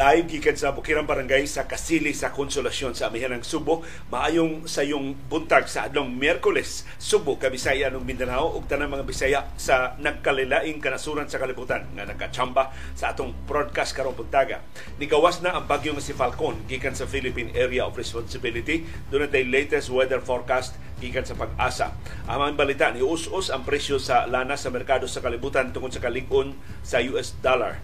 live gikan sa Bukirang Barangay sa Kasili sa Konsolasyon sa Amihanang Subo. Maayong sa yung buntag sa adlong Miyerkules, Subo, Kabisaya ng Mindanao ug tanang mga Bisaya sa nagkalilaing kanasuran sa kalibutan nga nakachamba sa atong broadcast karong buntaga. Nigawas na ang bagyo nga si Falcon gikan sa Philippine Area of Responsibility. Doon tay latest weather forecast gikan sa pag-asa. Ang balita ni us-us ang presyo sa lana sa merkado sa kalibutan tungod sa kalig-on sa US dollar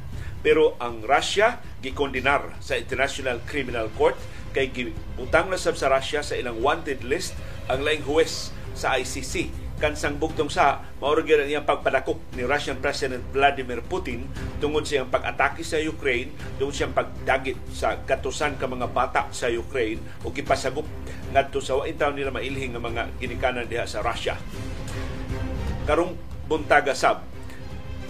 pero ang Russia gikondinar sa International Criminal Court kay gibutang na sab sa Russia sa ilang wanted list ang laing huwes sa ICC kansang bugtong sa gyud ang pagpadakop ni Russian President Vladimir Putin tungod sa iyang pag-atake sa Ukraine tungod sa iyang pagdagit sa katusan ka mga bata sa Ukraine o gipasagop ngadto sa wain taon nila mailhing nga mga ginikanan diha sa Russia. Karong buntaga sab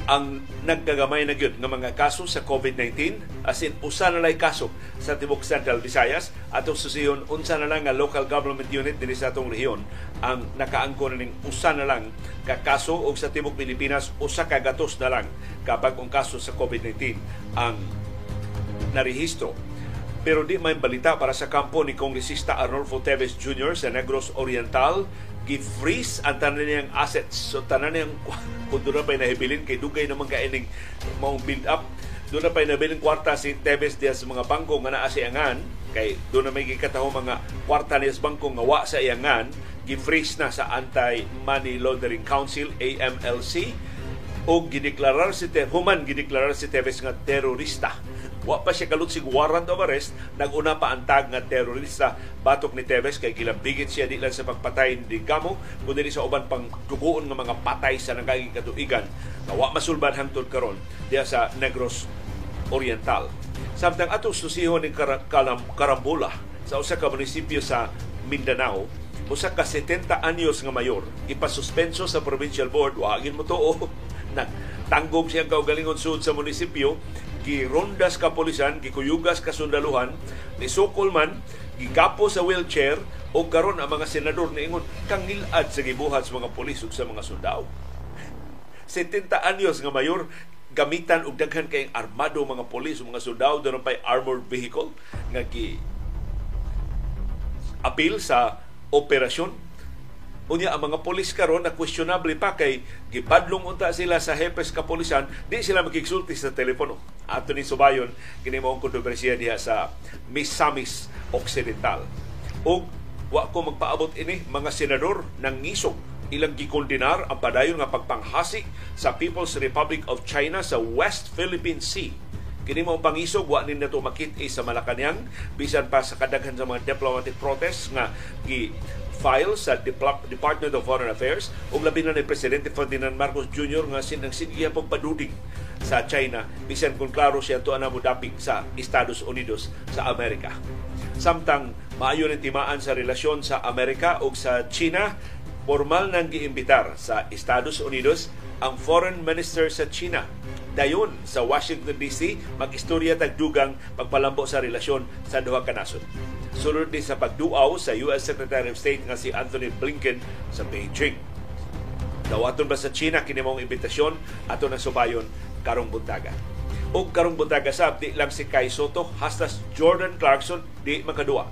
ang nagkagamay na gyud nga mga kaso sa COVID-19 as in usa na lay kaso sa tibok Central Visayas atong susiyon unsa na lang nga local government unit dinhi sa atong rehiyon ang nakaangkon ning usa na lang ka kaso og sa tibok Pilipinas usa ka gatos na lang kapag ang kaso sa COVID-19 ang narehistro pero di may balita para sa kampo ni Kongresista Arnolfo Teves Jr. sa Negros Oriental gi-freeze ang tanan niyang assets. So tanan niyang kung doon na pa nahibilin kay dugay naman ka ining maong build up. Doon na pa nabiling kwarta si Tevez diya sa mga bangko nga naa sa iyangan kay doon na may gikataho mga kwarta niya sa bangko nga wa sa iyangan gi-freeze na sa Anti-Money Laundering Council AMLC o gideklarar si Tevez, human gideklarar si Tevez nga terorista Wa pa siya kalutsig warrant of arrest, naguna pa ang tag nga terorista batok ni Tevez kay gilambigit siya di lang sa pagpatay ni Gamo kundi sa uban pang tuguon nga mga patay sa nagaging katuigan. Na wa masulban hangtod karon diya sa Negros Oriental. Samtang ato susihon ni Kar- Kalam- Karambula sa usa ka munisipyo sa Mindanao, usa ka 70 anyos nga mayor ipasuspenso sa provincial board. Wa mo to nag tanggong siyang kaugalingon sud sa munisipyo girondas ka polisan, gikuyugas ka sundaluhan, ni Sokol man, gigapo sa wheelchair, o karon ang mga senador ni ingon kangilad sa gibuhat sa mga pulis ug sa mga sundao. 70 anyos nga mayor gamitan og daghan kay armado mga pulis ug mga sundao doon pay armored vehicle nga gi apil sa operasyon Unya ang mga polis karon na questionable pa kay gipadlong unta sila sa hepes kapolisan, di sila makigsulti sa telepono. Ato ni subayon kini mao kontrobersiya diha sa Misamis Occidental. Og wa ko magpaabot ini mga senador nang ngisog ilang gikondinar ang padayon nga pagpanghasi sa People's Republic of China sa West Philippine Sea Kini mo pangisog wa nin nato makit sa Malacañang bisan pa sa kadaghan sa mga diplomatic protest nga gi file sa Department of Foreign Affairs ug labi na ni presidente Ferdinand Marcos Jr. nga sinang sige pagpaduding sa China bisan kung klaro siya to ana mo dapig sa Estados Unidos sa Amerika. Samtang maayo ni timaan sa relasyon sa Amerika ug sa China, formal nang giimbitar sa Estados Unidos ang foreign minister sa China dayon sa Washington DC magistorya tagdugang pagpalambo sa relasyon sa duha ka nasod. Sulod ni sa pagduaw sa US Secretary of State nga si Anthony Blinken sa Beijing. Dawaton ba sa China kini mong imbitasyon ato na subayon karong buntaga. O karong buntaga sab di lang si Kai Soto hastas Jordan Clarkson di makadua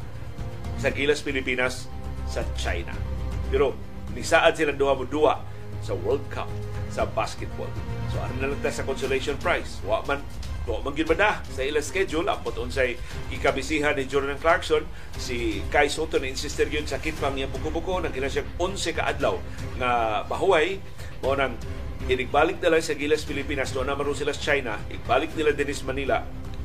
sa Gilas Pilipinas sa China. Pero nisaad sila duha mo duwa sa World Cup sa basketball. So ano na lang sa consolation prize. Wa man Wa man gyud sa ila schedule. Apot unsay ikabisihan ni Jordan Clarkson si Kai Soto na insister gyud sa kitpang niya buko-buko nang kina siya 11 ka adlaw nga bahuway. Mo nang inigbalik nila sa Gilas Pilipinas. Do na maron sila sa China. Igbalik nila din sa Manila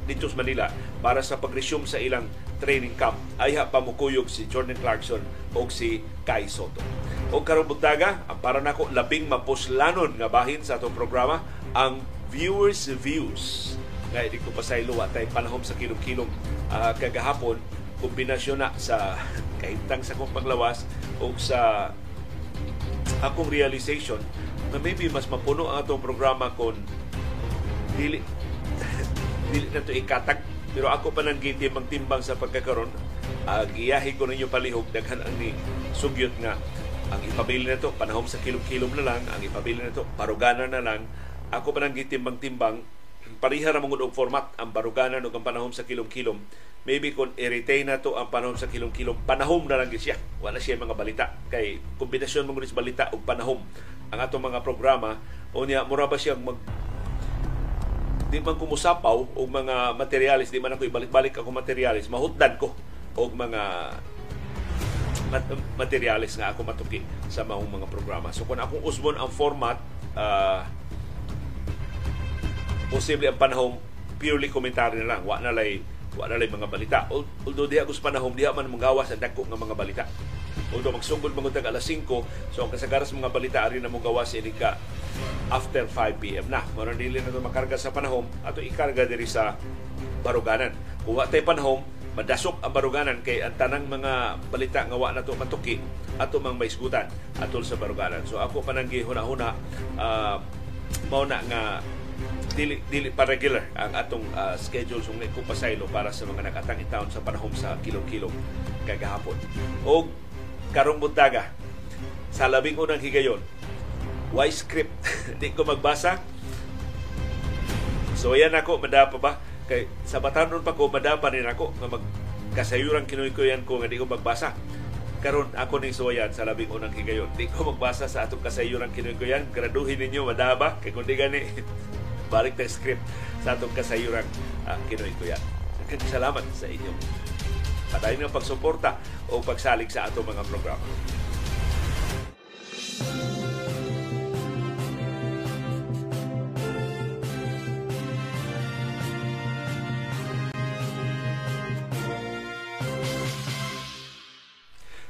dito sa Manila para sa pag-resume sa ilang training camp ay pamukuyog si Jordan Clarkson o si Kai Soto. O karong buntaga, ang para nako labing mapuslanon nga bahin sa atong programa ang viewers views nga hindi ko pasaylo tay panahom sa kilom-kilom uh, kagahapon kombinasyon na sa kahintang sa kong paglawas o sa akong realization na maybe mas mapuno ang atong programa kon dili dili na to ikatag pero ako pa nang gitimang timbang sa pagkakaroon. Uh, giyahi ko ninyo palihog daghan ang ni sugyot nga. Ang ipabili na to, panahom sa kilom-kilom na lang, ang ipabili na to, parugana na lang, ako pa nang gitimbang-timbang, pariha ra mong og format ang baruganan ug ang panahom sa kilom-kilom. Maybe kung i-retain na to ang panahom sa kilom-kilom panahom na lang siya. Wala siya mga balita. Kay kombinasyon mo sa balita ug panahom. Ang atong mga programa o niya mura ba siyang mag di man kumusapaw og mga materialis di man ako ibalik-balik ako materialis mahutdan ko og mga materialis nga ako matuki sa maong mga programa. So kung akong usbon ang format uh, posible ang panahon purely commentary na lang. Wa na lay wa na lay mga balita. Although diha sa panahon diha man manggawas sa dako nga mga balita although magsugod mga tag alas 5 so ang kasagaras mga balita ari na mo gawas ini ka after 5 PM na mo dili na to makarga sa panahon ato ikarga diri sa baruganan. Kung wa tay panahon madasok ang baruganan kay ang tanang mga balita nga wa na to matuki ato mang maisgutan atol sa baruganan. So ako pananggi huna-huna uh, mao nga dili dili pa regular ang atong uh, schedule sung pasaylo para sa mga nakatang taon sa panahon sa kilo-kilo kagahapon. O karong buntaga sa labing unang higayon, why script? Di ko magbasa. So yan ako, madapa ba? Kay sa batanon pa ko, madapa rin ako nga magkasayuran kinuy-kuyan ko nga di ko magbasa karon ako ning suwayan sa labing unang higayon. Di ko magbasa sa atong kasayuran kinuy-kuyan. Graduhin ninyo madaba kay kundi gani balik na script sa atong kasayuran uh, Kinoy Kuya. Salamat sa inyong padayon ng pagsuporta o pagsalig sa atong mga programa.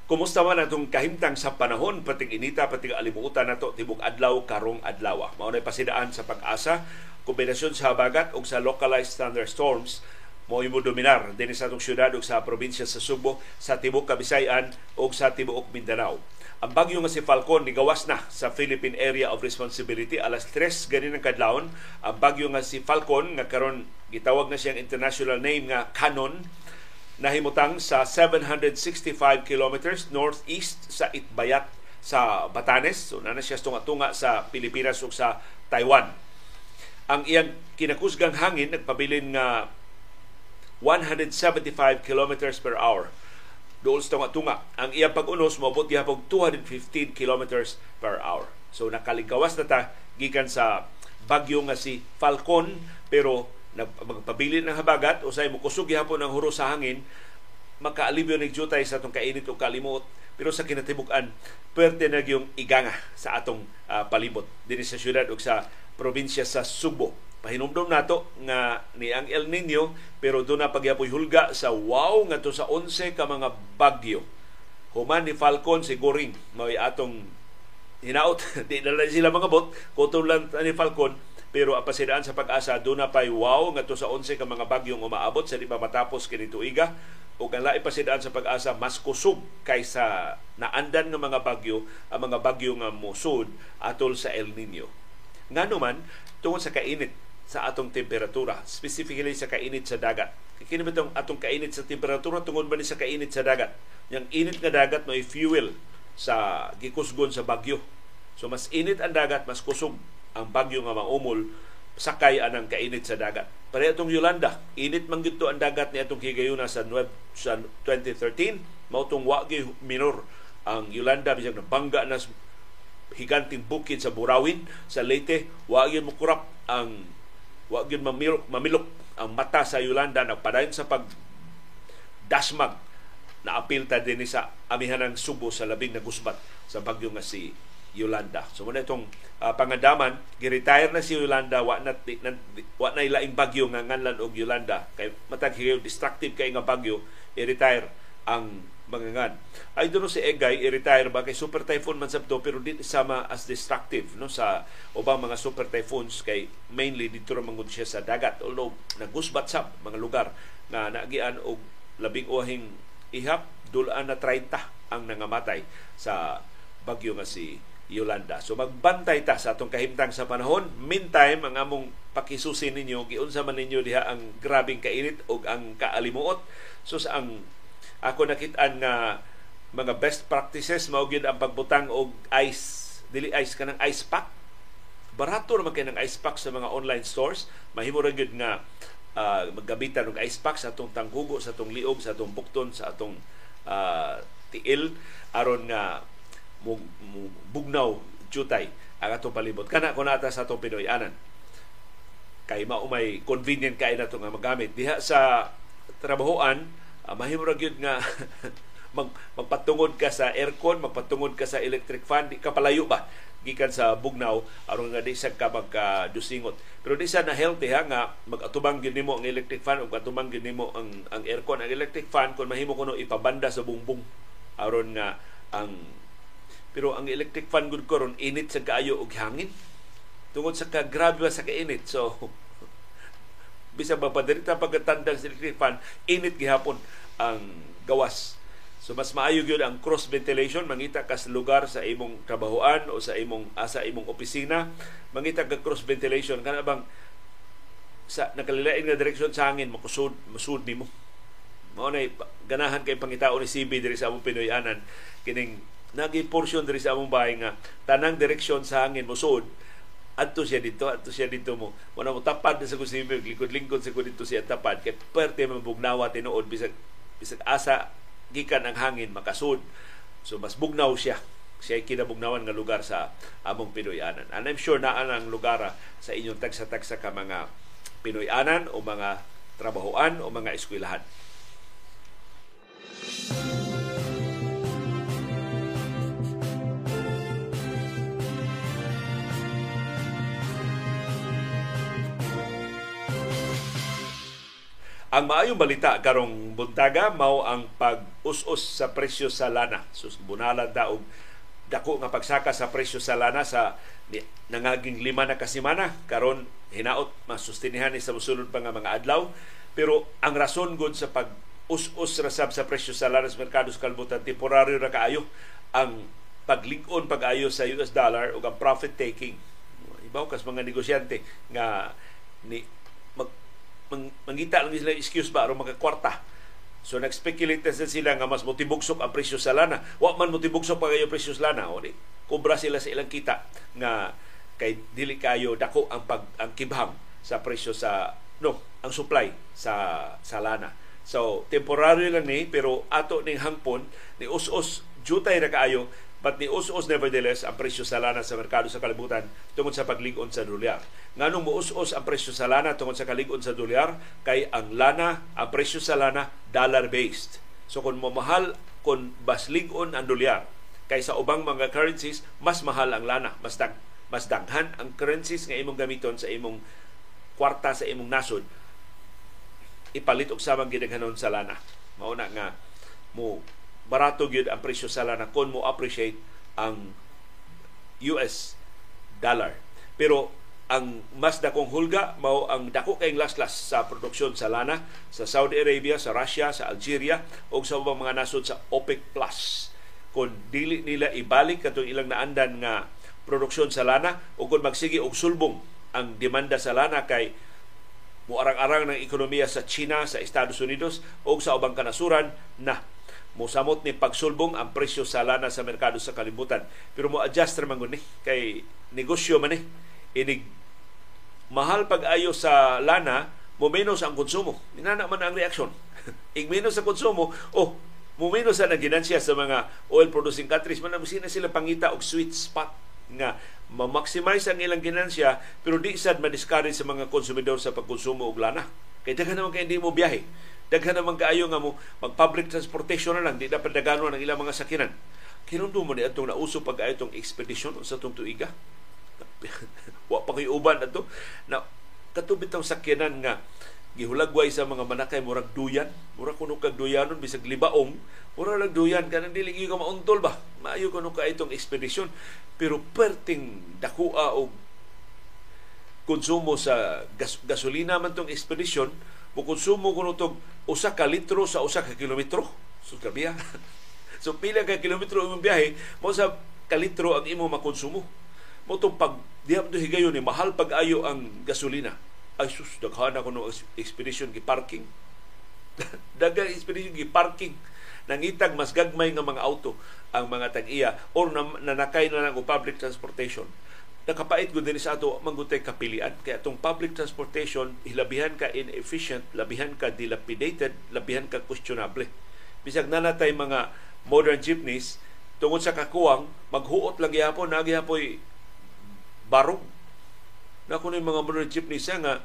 Kumusta man atong kahimtang sa panahon, pating inita, pating alimutan nato tibok adlaw karong adlaw. Mao na pasidaan sa pag-asa, kombinasyon sa habagat ug sa localized thunderstorms mo imo dominar dinhi sa atong syudad ug sa probinsya sa Subo, sa tibok Kabisayan ug sa tibuok Mindanao. Ang bagyo nga si Falcon nigawas na sa Philippine Area of Responsibility alas 3 ganin ang kadlawon. Ang bagyo nga si Falcon nga karon gitawag na siyang international name nga Canon nahimutang sa 765 kilometers northeast sa Itbayat sa Batanes. So na siya tunga-tunga sa Pilipinas ug sa Taiwan. Ang iyang kinakusgang hangin nagpabilin nga 175 kilometers per hour. Doon sa tunga-tunga. Ang iyang pag-unos moabot gihapon 215 kilometers per hour. So nakaligawas na ta gikan sa bagyo nga si Falcon pero magpabilin ng habagat usay mo kusog gihapon ang huro sa hangin makaalibyo ni jutay sa atong kainit o kalimot pero sa kinatibuk-an pwerte na yung iganga sa atong uh, palibot dinhi sa syudad ug sa probinsya sa Subo pahinumdom nato nga ni ang El Nino pero do na pagyapoy hulga sa wow nga to sa 11 ka mga bagyo. Human ni Falcon si Goring mao atong hinaot. Di na sila mga bot kutulan ni Falcon pero apasidaan sa pag-asa do na pay wow ngadto sa 11 ka mga bagyong umaabot sa di pa matapos kini tuiga. Ug ang pasidaan sa pag-asa mas kusog kaysa naandan nga mga bagyo ang mga bagyo nga musud atol sa El Nino. Ngano man tungod sa kainit sa atong temperatura, specifically sa kainit sa dagat. Kini ba atong kainit sa temperatura tungod ba ni sa kainit sa dagat? Yang init nga dagat may fuel sa gikusgon sa bagyo. So mas init ang dagat, mas kusog ang bagyo nga maumol sakay anang kainit sa dagat. Para itong Yolanda, init man gito ang dagat ni atong higayuna sa, sa 2013, mao tong wagi minor ang Yolanda bisag bangga na higanting bukid sa Burawin, sa Leyte, wagi mo kurap ang wagi mamilok, mamilok ang mata sa Yolanda nagpadayon sa pag dasmag na apilta din sa amihan ng Subo sa labing na gusbat sa bagyo nga si Yolanda. So muna itong uh, pangandaman, gi-retire na si Yolanda, wa na, na wa na ilaing bagyo nga nganlan og Yolanda. Kay matag destructive kay nga bagyo, i-retire ang mga ngan. Ay doon si Egay i-retire ba kay super typhoon man sabto pero di sama as destructive no sa ubang mga super typhoons kay mainly dito ra mangud siya sa dagat although nagusbat sa mga lugar na nagian og labing uhing ihap dulaan na 30 ang nangamatay sa bagyo nga si Yolanda. So magbantay ta sa atong kahimtang sa panahon. Meantime, ang among pakisusin ninyo, giunsa man ninyo diha ang grabing kainit o ang kaalimuot. So sa ang ako nakitaan nga mga best practices mao ang pagbutang og ice. Dili ice kanang ice pack. Barato naman kay ng ice pack sa mga online stores. Mahimo ra gyud nga uh, maggamitan og ice pack sa atong tanghugo sa atong liog sa atong bukton sa atong uh, tiil. Aron nga mug, bugnaw jutay ang atong palibot. Kana kun ata sa atong Pinoy anan. Kay maumay convenient kay nato nga magamit. Diha sa trabahoan uh, mahimo ra gyud nga mag, magpatungod ka sa aircon, magpatungod ka sa electric fan, di ka palayo ba gikan sa bugnaw aron nga di sa ka magkadusingot. Pero di sa na healthy ha nga magatubang gyud nimo ang electric fan ug atubang gyud nimo ang ang aircon. Ang electric fan kun mahimo kuno ipabanda sa bungbong aron nga ang pero ang electric fan gud karon init sa kaayo og hangin. Tungod sa ka grabe sa kainit. So bisag mapadirita pagkatandang electric fan, init gihapon ang gawas. So mas maayo gyud ang cross ventilation. Mangita ka sa lugar sa imong trabahoan o sa imong asa imong opisina. Mangita ka cross ventilation. Kana bang sa nakalilain nga direksyon sa hangin makusud masud nimo. Mao na ganahan kay pangitao ni CB diri sa among Pinoy anan. Kining nagi portion diri sa among bahay nga tanang direksyon sa hangin musud adto siya dito, adto siya dito mo. Wala mo tapad sa kusibe, likod-lingkod sa dito siya tapad. Kaya perte mabugnawa tinuod, bisag, bisag asa gikan ang hangin makasud. So mas bugnaw siya. Siya ay kinabugnawan nga lugar sa among Pinoyanan. And I'm sure na ang lugar sa inyong tagsa-tagsa ka mga Pinoyanan o mga trabahoan o mga eskwelahan. Ang maayong balita karong buntaga mao ang pag-us-us sa presyo sa lana. Sus bunalan ta og dako nga pagsaka sa presyo sa lana sa nangaging lima na kasimana. Karon hinaot masustinihan ni sa musulod pa nga mga adlaw. Pero ang rason gud sa pag us-us rasab sa presyo sa lana sa merkado sa kalbutan temporaryo ra kaayo. Ang paglig-on pag-ayo sa US dollar ug ang profit taking ibaw kas mga negosyante nga ni mang, mangita lang sila excuse ba aron makakwarta. So nag-speculate na sila nga mas motibugsok ang presyo sa lana. Wa man motibugsok pa kayo presyo sa lana. O di, kubra sila sa ilang kita nga kay dili kayo dako ang pag ang kibhang sa presyo sa no, ang supply sa sa lana. So temporary lang ni pero ato ning hangpon ni us-us jutay ra kaayo But ni us-us nevertheless ang presyo sa lana sa merkado sa kalibutan tungod sa paglig-on sa dolyar. Nganong muus-us ang presyo sa lana tungod sa kalig-on sa dolyar kay ang lana, ang presyo sa lana dollar-based. So kung mamahal kung bas lig-on ang dolyar kaysa ubang mga currencies, mas mahal ang lana, mas dag mas daghan ang currencies nga imong gamiton sa imong kwarta sa imong nasod ipalit og samang gidaghanon sa lana. Mao na nga mo barato gyud ang presyo sa lana kon mo appreciate ang US dollar. Pero ang mas dakong hulga mao ang dako kay laslas sa produksyon sa lana sa Saudi Arabia, sa Russia, sa Algeria ug sa ubang mga nasod sa OPEC Plus. Kung dili nila ibalik katong ilang naandan nga produksyon sa lana ug kung magsige og sulbong ang demanda sa lana kay muarang-arang ng ekonomiya sa China, sa Estados Unidos o sa ubang kanasuran na mosamot ni pagsulbong ang presyo sa lana sa merkado sa kalibutan. Pero mo adjust ra man ni kay negosyo man ni. Inig mahal pag-ayo sa lana, mo menos ang konsumo. Inana man ang reaksyon. Ig menos sa konsumo, oh, mo menos sa naginansya sa mga oil producing countries man na sila pangita og sweet spot nga ma-maximize ang ilang ginansya pero di sad ma-discourage sa mga konsumidor sa pagkonsumo og lana. Kay daghan naman kay hindi mo biyahe daghan naman kaayo nga mo mag public transportation na lang di dapat dagano ang ilang mga sakinan kinundo mo ni atong nauso pag ayo tong expedition sa tong tuiga? Wa pa kay uban ato. Na katubit ang sakyanan nga gihulagway sa mga manakay murag duyan. Murag kuno kag duyanon bisag libaong. Murag lang duyan kanang dili ka mauntol ba? Maayo kuno ka itong expedition pero perting dakua og konsumo sa gas- gasolina man tong expedition mo konsumo kuno tog usa ka litro sa usa ka kilometro. So kabiya. so pila ka kilometro imong biyahe, mo sa ka litro ang imo makonsumo. Mo tong pag diha to higayon ni mahal pag-ayo ang gasolina. Ay sus, daghan ako no expedition gi parking. Dagang expedition gi parking nangitag mas gagmay nga mga auto ang mga tag-iya or nanakay na lang o public transportation nakapait gud dinhi sa ato manggutay kapilian kay atong public transportation hilabihan ka inefficient, labihan ka dilapidated, labihan ka questionable. Bisag na natay mga modern jeepneys tungod sa kakuwang maghuot lang gyapon na gyapon barog. Na kuno mga modern jeepneys nga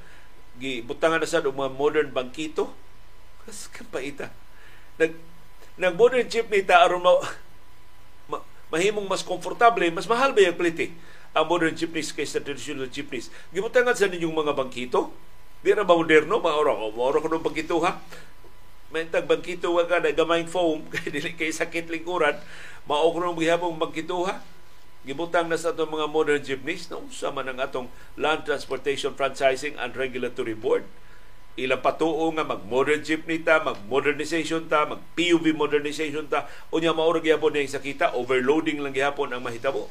gibutangan na sad og mga modern bangkito. Kas kapaita. Nag nag modern jeepney ta aron ma, ma, mahimong mas komportable, mas mahal ba yung plite? Ang modern jeepneys kaysa traditional jeepneys. Gibutangan sa ninyong mga bangkito. Di na ba moderno? Maura ko. Maura ko ng bangkito ha. May tag bangkito wa ka na gamayng foam kay dili kay sakit lingkuran. Mao ko ng gihapong bangkito ha. Gibutang na sa atong mga modern jeepneys no sa man ang atong Land Transportation Franchising and Regulatory Board ilang patuo nga mag modern jeepney ta, mag modernization ta, mag PUV modernization ta, unya maura gyapon ning sakita, overloading lang gyapon ang mahitabo.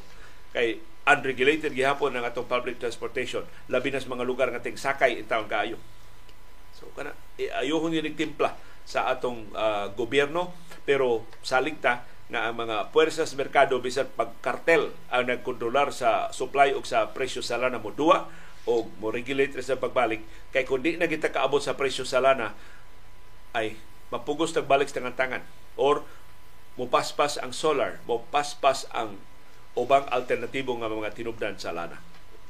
Kay unregulated gihapon ang atong public transportation labi na sa mga lugar nga ting sakay in taon kaayo. So kana eh, ayohon ni timpla sa atong uh, gobyerno pero salig ta na ang mga puwersas merkado bisan pagkartel ang nagkontrolar sa supply o sa presyo sa lana mo duwa o mo regulate sa pagbalik. Kay kundi na kita kaabot sa presyo sa lana ay mapugos tagbalik sa tangan or mo paspas ang solar mo paspas ang ubang alternatibo nga mga tinubdan sa lana.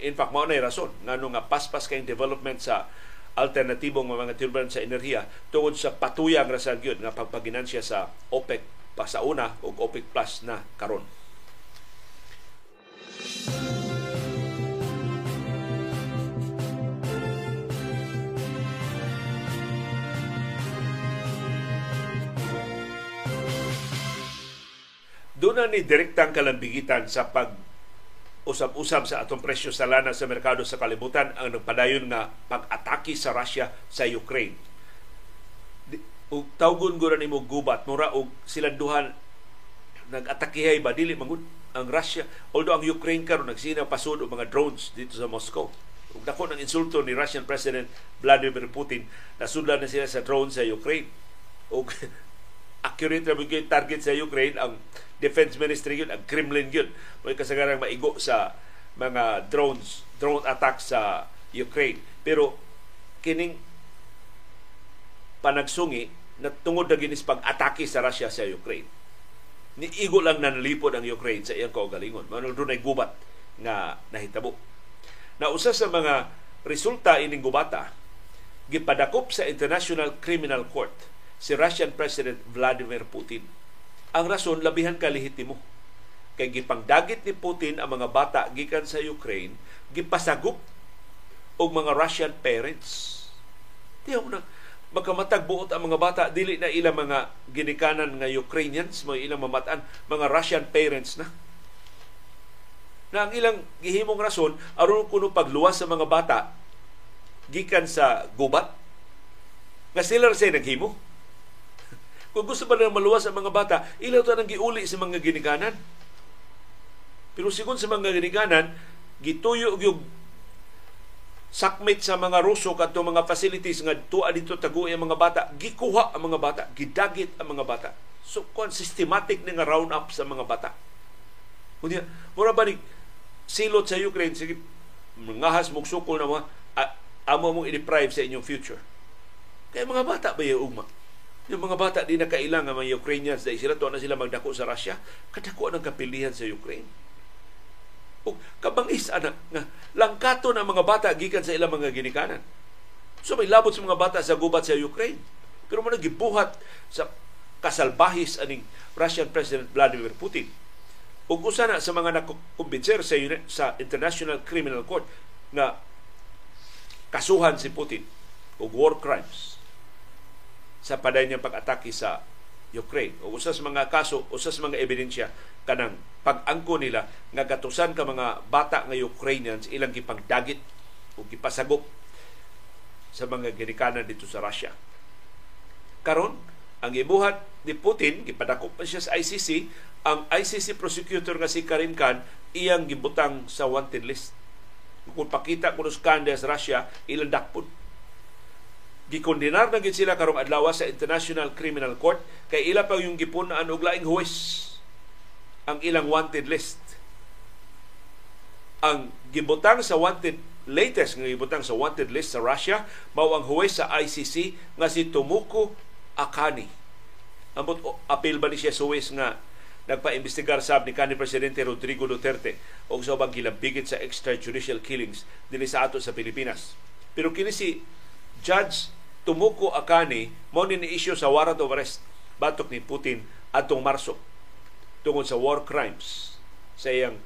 In fact, mao na rason ngano nga paspas kay development sa alternatibo nga mga tinubdan sa enerhiya tungod sa patuyang rasal gyud nga pagpaginansya sa OPEC pa sa una ug OPEC Plus na karon. Doon ni direktang kalambigitan sa pag usab-usab sa atong presyo sa lana sa merkado sa kalibutan ang nagpadayon nga pag-atake sa Russia sa Ukraine. Ug tawgon gura nimo gubat mura og silang duhan nag-atakihay ba dili mangud ang Russia although ang Ukraine karon nagsina pasud og mga drones dito sa Moscow. Ug dako ng insulto ni Russian President Vladimir Putin nasudlan na sila sa drone sa Ukraine. Ug accurate ra gyud target sa Ukraine ang Defense Ministry yun, ang Kremlin yun. May kasagarang maigo sa mga drones, drone attack sa Ukraine. Pero kining panagsungi na tungod na ginis pag-atake sa Russia sa Ukraine. Ni igo lang na nalipod ang Ukraine sa iyang kaugalingon. Mano doon ay gubat nga nahitabo. Na usa sa mga resulta ining gubata gipadakop sa International Criminal Court si Russian President Vladimir Putin ang rason labihan ka lehitimo. Kay gipangdagit ni Putin ang mga bata gikan sa Ukraine, gipasagop og mga Russian parents. Tiyaw na, magkamatag buot ang mga bata, dili na ilang mga ginikanan nga Ukrainians, mga ilang mamataan, mga Russian parents na. Na ang ilang gihimong rason, aron kuno pagluwas sa mga bata, gikan sa gubat, nga sila sa naghimo kung gusto ba na maluwas ang mga bata, ilaw to nang giuli sa mga ginikanan. Pero sigon sa mga ginikanan, gituyo yung sakmit sa mga Ruso kadto mga facilities nga tuwa dito tagu ang mga bata, gikuha ang mga bata, gidagit ang mga bata. So, kon systematic nga round up sa mga bata. Kunya, mura ba ni silot sa Ukraine, sige, ngahas mong sukol na mga, amo mong i-deprive sa inyong future. Kaya mga bata ba yung ugma? Yung mga bata di na kailang ang mga Ukrainians dahil sila to na sila magdako sa Russia, kadako ng kapilihan sa Ukraine. O kabangis anak nga langkato ng mga bata gikan sa ilang mga ginikanan. So may labot sa mga bata sa gubat sa Ukraine. Pero mo gibuhat sa kasalbahis aning Russian President Vladimir Putin. Ug usa na sa mga nakumbinser sa sa International Criminal Court nga kasuhan si Putin og war crimes sa paday niyang pag-atake sa Ukraine. O usas mga kaso, usas mga ebidensya kanang pag-angko nila nga gatusan ka mga bata nga Ukrainians ilang gipagdagit o gipasagop sa mga ginikanan dito sa Russia. Karon, ang ibuhat ni Putin, gipadakop pa siya sa ICC, ang ICC prosecutor nga si Karim Khan, iyang gibutang sa wanted list. Kung pakita ko sa Russia, ilang dakpod gikondenar na gid sila karong adlaw sa International Criminal Court kay ila pa yung gipunan og laing huwes ang ilang wanted list. ang gibutang sa wanted latest nga gibutang sa wanted list sa Russia mao ang huwes sa ICC nga si Tomoko Akani. Ambot apil ba ni siya sa huwes nga nagpa-imbestigar sab ni kanhi presidente Rodrigo Duterte og sa ubang gilambigit sa extrajudicial killings dinhi sa ato sa Pilipinas. Pero kini si Judge Tomoko Akani mo ni issue sa warrant of arrest batok ni Putin atong Marso tungod sa war crimes sa iyang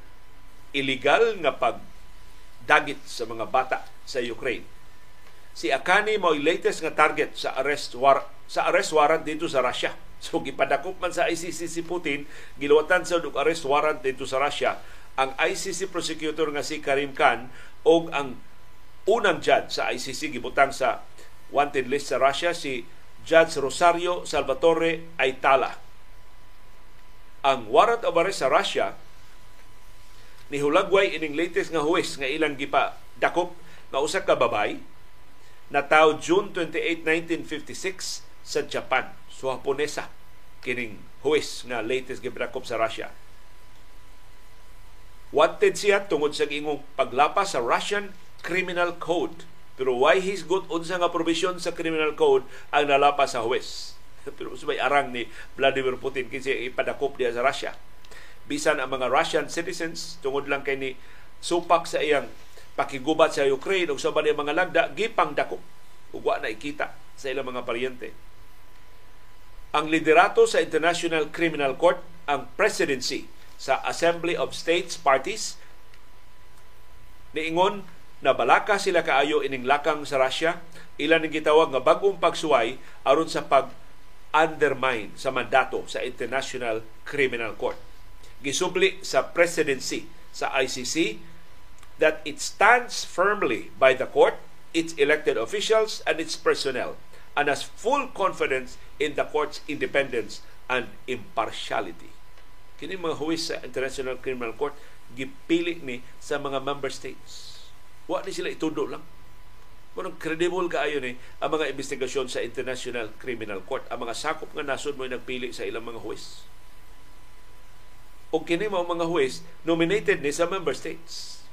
illegal nga pagdagit sa mga bata sa Ukraine. Si Akani mao latest nga target sa arrest war sa arrest warrant dito sa Russia So gipadakop man sa ICC si Putin, giluwatan sa og arrest warrant dito sa Russia ang ICC prosecutor nga si Karim Khan o ang unang judge sa ICC gibutang sa wanted list sa Russia si Judge Rosario Salvatore Aitala. Ang warrant of arrest sa Russia ni hulagway ining latest nga huwes nga ilang gipa dakop nga usa ka babay na tawo June 28, 1956 sa Japan so Haponesa kining huwes nga latest gibrakop sa Russia. Wanted siya tungod sa ingong paglapas sa Russian Criminal Code. Pero why he's good unsa nga provision sa Criminal Code ang nalapas sa huwes? Pero subay arang ni Vladimir Putin kinsa ipadakop diya sa Russia. Bisan ang mga Russian citizens tungod lang kay ni supak sa iyang pakigubat sa Ukraine ug sa mga lagda gipang dakop ug wa na ikita sa ilang mga paryente ang liderato sa International Criminal Court ang presidency sa Assembly of States Parties niingon na balaka sila kaayo ining lakang sa Russia ilan ning gitawag nga bag-ong pagsuway aron sa pag undermine sa mandato sa International Criminal Court. Gisubli sa presidency sa ICC that it stands firmly by the court, its elected officials, and its personnel and has full confidence in the court's independence and impartiality. Kini mga huwis sa International Criminal Court gipili ni sa mga member states. Wa ni sila itudo lang. Kung credible kaayo ni ang mga investigasyon sa International Criminal Court, ang mga sakop nga nasod mo nagpili sa ilang mga huwis. O kini mga mga huwis nominated ni sa member states.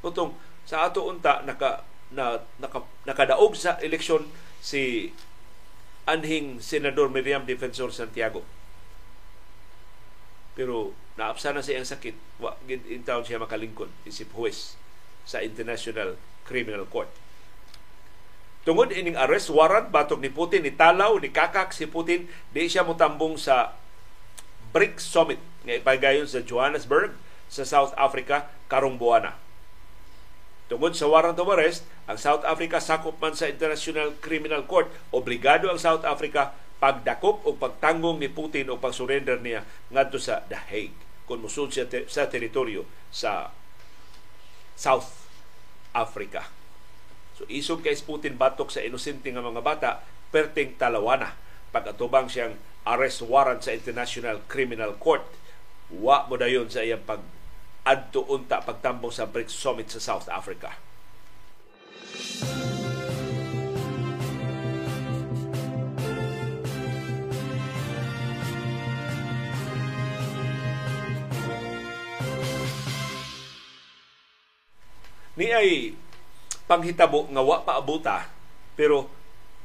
Utong sa ato unta naka na naka, nakadaog sa eleksyon si anhing Senador Miriam Defensor Santiago. Pero naapsa na siya ang sakit, wa in town siya makalingkod isip huwes sa International Criminal Court. Tungod ining arrest warrant batok ni Putin ni Talaw ni kakak si Putin di siya motambong sa BRICS Summit nga ipagayon sa Johannesburg sa South Africa karong buwana. Tungod sa warrant of arrest, ang South Africa sakop man sa International Criminal Court. Obligado ang South Africa pagdakop o pagtanggong ni Putin o pag-surrender niya ngadto sa The Hague kung musud siya te- sa teritoryo sa South Africa. So isog kay Putin batok sa inosente nga mga bata perting talawana pag atubang siyang arrest warrant sa International Criminal Court. Wa mo dayon sa iyang pag adto unta pagtambong sa BRICS Summit sa South Africa. Ni ay panghitabo nga wa pa abuta pero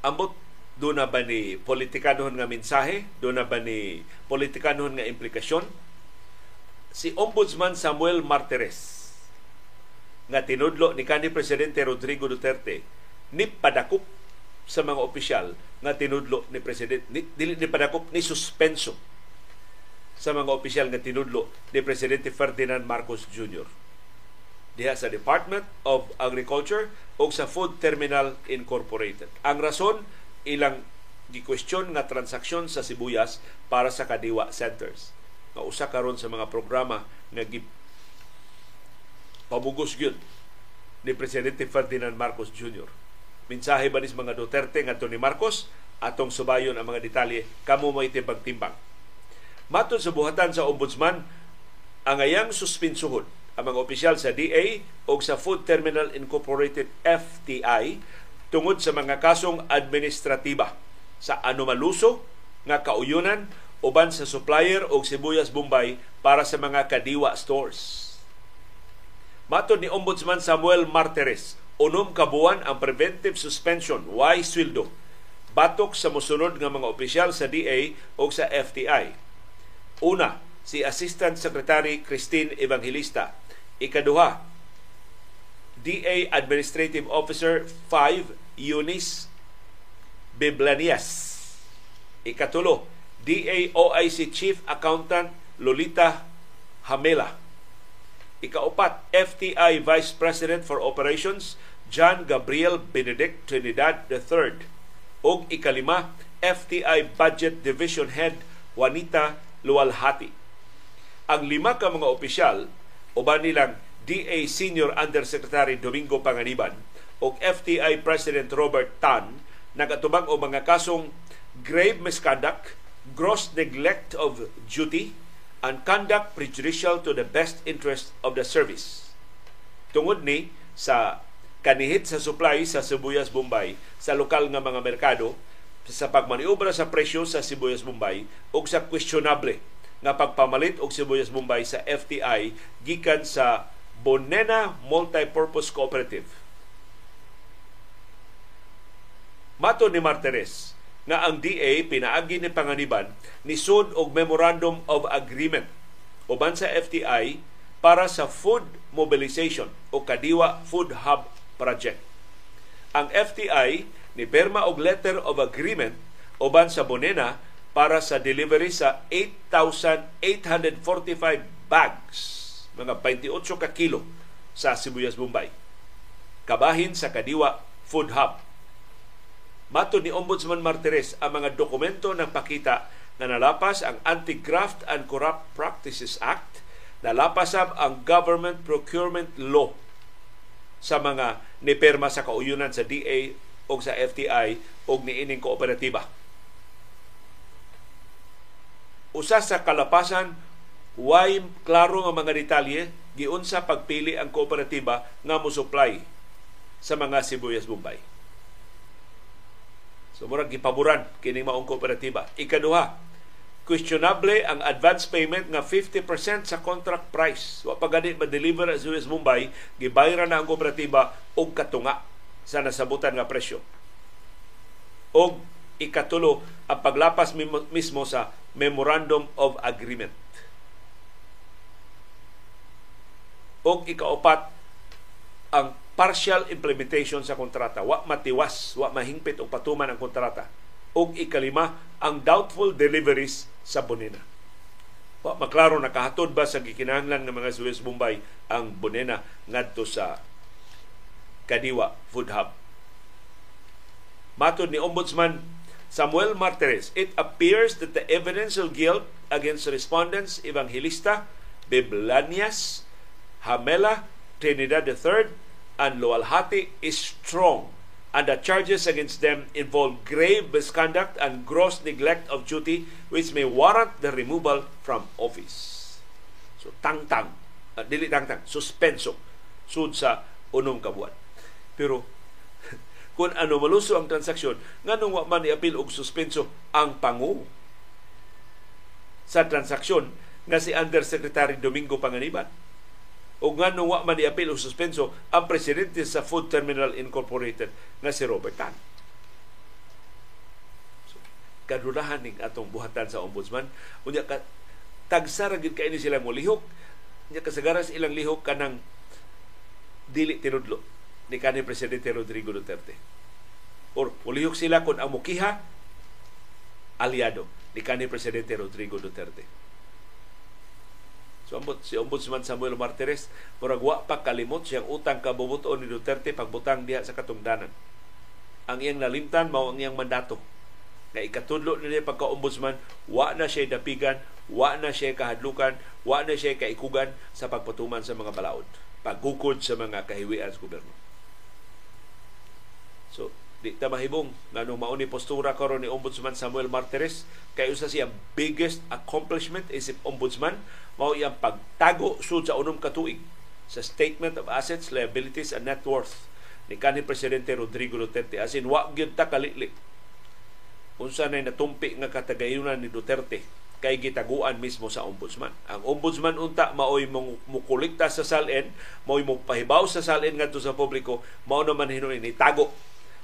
ambot do na ba ni politikanon nga mensahe, do na ba ni politikanon nga implikasyon si Ombudsman Samuel Martires nga tinudlo ni kanhi presidente Rodrigo Duterte ni padakop sa mga opisyal nga tinudlo ni presidente ni, ni padakop ni suspenso sa mga opisyal nga tinudlo ni presidente Ferdinand Marcos Jr. diha sa Department of Agriculture o sa Food Terminal Incorporated. Ang rason ilang gikwestiyon nga transaksyon sa sibuyas para sa Kadiwa Centers nga usa karon sa mga programa nga gi pabugos gyud ni presidente Ferdinand Marcos Jr. Mensahe ba nis mga Duterte nga ni Marcos atong subayon ang mga detalye kamo may timbang-timbang. Matod sa buhatan sa ombudsman ang ayang suspinsuhon ang mga opisyal sa DA o sa Food Terminal Incorporated FTI tungod sa mga kasong administratiba sa anomaluso nga kauyunan uban sa supplier og sibuyas Bombay para sa mga kadiwa stores. Matod ni Ombudsman Samuel Martires, unom kabuan ang preventive suspension, why sweldo, batok sa mosunod nga mga opisyal sa DA o sa FTI. Una, si Assistant Secretary Christine Evangelista. Ikaduha, DA Administrative Officer 5 Eunice Biblanias. Ikatulo, DA OIC Chief Accountant Lolita Hamela. Ikaupat, FTI Vice President for Operations John Gabriel Benedict Trinidad III. O ikalima, FTI Budget Division Head Juanita Lualhati. Ang lima ka mga opisyal, uban nilang DA Senior Undersecretary Domingo Panganiban o FTI President Robert Tan, nagatubang o mga kasong grave misconduct, gross neglect of duty, and conduct prejudicial to the best interest of the service. Tungod ni sa kanihit sa supply sa sibuyas Bombay sa lokal nga mga merkado sa pagmaniobra sa presyo sa sibuyas Bombay ug sa questionable nga pagpamalit og sibuyas Bombay sa FTI gikan sa Bonena Multipurpose Cooperative. Mato ni Martires, nga ang DA pinaagi ni Panganiban ni sud og Memorandum of Agreement uban sa FTI para sa food mobilization o Kadiwa Food Hub Project. Ang FTI ni perma og letter of agreement uban sa Bonena para sa delivery sa 8,845 bags, mga 28 ka kilo sa Sibuyas, Bombay. Kabahin sa Kadiwa Food Hub Mato ni Ombudsman Martires ang mga dokumento ng pakita na nalapas ang Anti-Graft and Corrupt Practices Act, nalapas ang Government Procurement Law sa mga niperma sa kauyunan sa DA o sa FTI o niining kooperatiba. Usa sa kalapasan, way klaro nga mga detalye giunsa pagpili ang kooperatiba nga mo supply sa mga sibuyas Bombay. So murag gipaboran kining maong kooperatiba. Ikaduha, questionable ang advance payment nga 50% sa contract price. Wa pa gani ma-deliver sa US Mumbai, gibayra na ang kooperatiba og katunga sa nasabutan nga presyo. Og ikatulo ang paglapas mismo sa Memorandum of Agreement. Og ikaupat ang partial implementation sa kontrata. Wa matiwas, wa mahingpit o patuman ang kontrata. O ikalima, ang doubtful deliveries sa Bonena. Wa maklaro nakahatod ba sa gikinahanglan ng mga Suez Bombay ang Bonena ngadto sa Kadiwa Food Hub. Matod ni Ombudsman Samuel Martires, it appears that the evidential guilt against respondents Evangelista, Biblanias, Hamela, Trinidad III, and Lualhati is strong and the charges against them involve grave misconduct and gross neglect of duty which may warrant the removal from office. So tangtang, uh, dili tangtang, suspenso sud sa unong kabuan. Pero kung ano maluso ang transaksyon, nganong wa man i-appeal og suspenso ang pangu sa transaksyon nga si Undersecretary Domingo Panganiban o nga nung wa man i-appeal o suspenso ang presidente sa Food Terminal Incorporated nga si Robert Tan. So, ning atong buhatan sa ombudsman. Unya ka tagsara gid kay ni sila mo lihok. Unya kasagaras ilang lihok kanang dili tinudlo ni kanhi presidente Rodrigo Duterte. Or ulihok sila kung ang mukiha aliado ni kanhi presidente Rodrigo Duterte So ambot si Ombudsman Samuel Martires murag wa pa kalimot siyang utang kabubuton ni Duterte pagbutang diha sa katungdanan. Ang iyang nalimtan mao ang iyang mandato. Na ikatudlo niya pagka-ombudsman, wa na siya dapigan, wa na siya kahadlukan, wa na siya kaikugan sa pagpatuman sa mga balaod, paggukod sa mga kahiwian sa gobyerno. So, di ta mahibong nga nung mauni postura karon ni Ombudsman Samuel Martires kay usa siya biggest accomplishment isip ombudsman mao iyang pagtago sud sa unom ka tuig sa Statement of Assets, Liabilities and Net Worth ni kanhi presidente Rodrigo Duterte as in wa gyud ta kalili unsa nay natumpi nga katagayunan ni Duterte kay gitaguan mismo sa ombudsman. Ang ombudsman unta maoy mukolekta sa salin, maoy pahibaw sa salin ngadto sa publiko, mao naman hinuon ni tago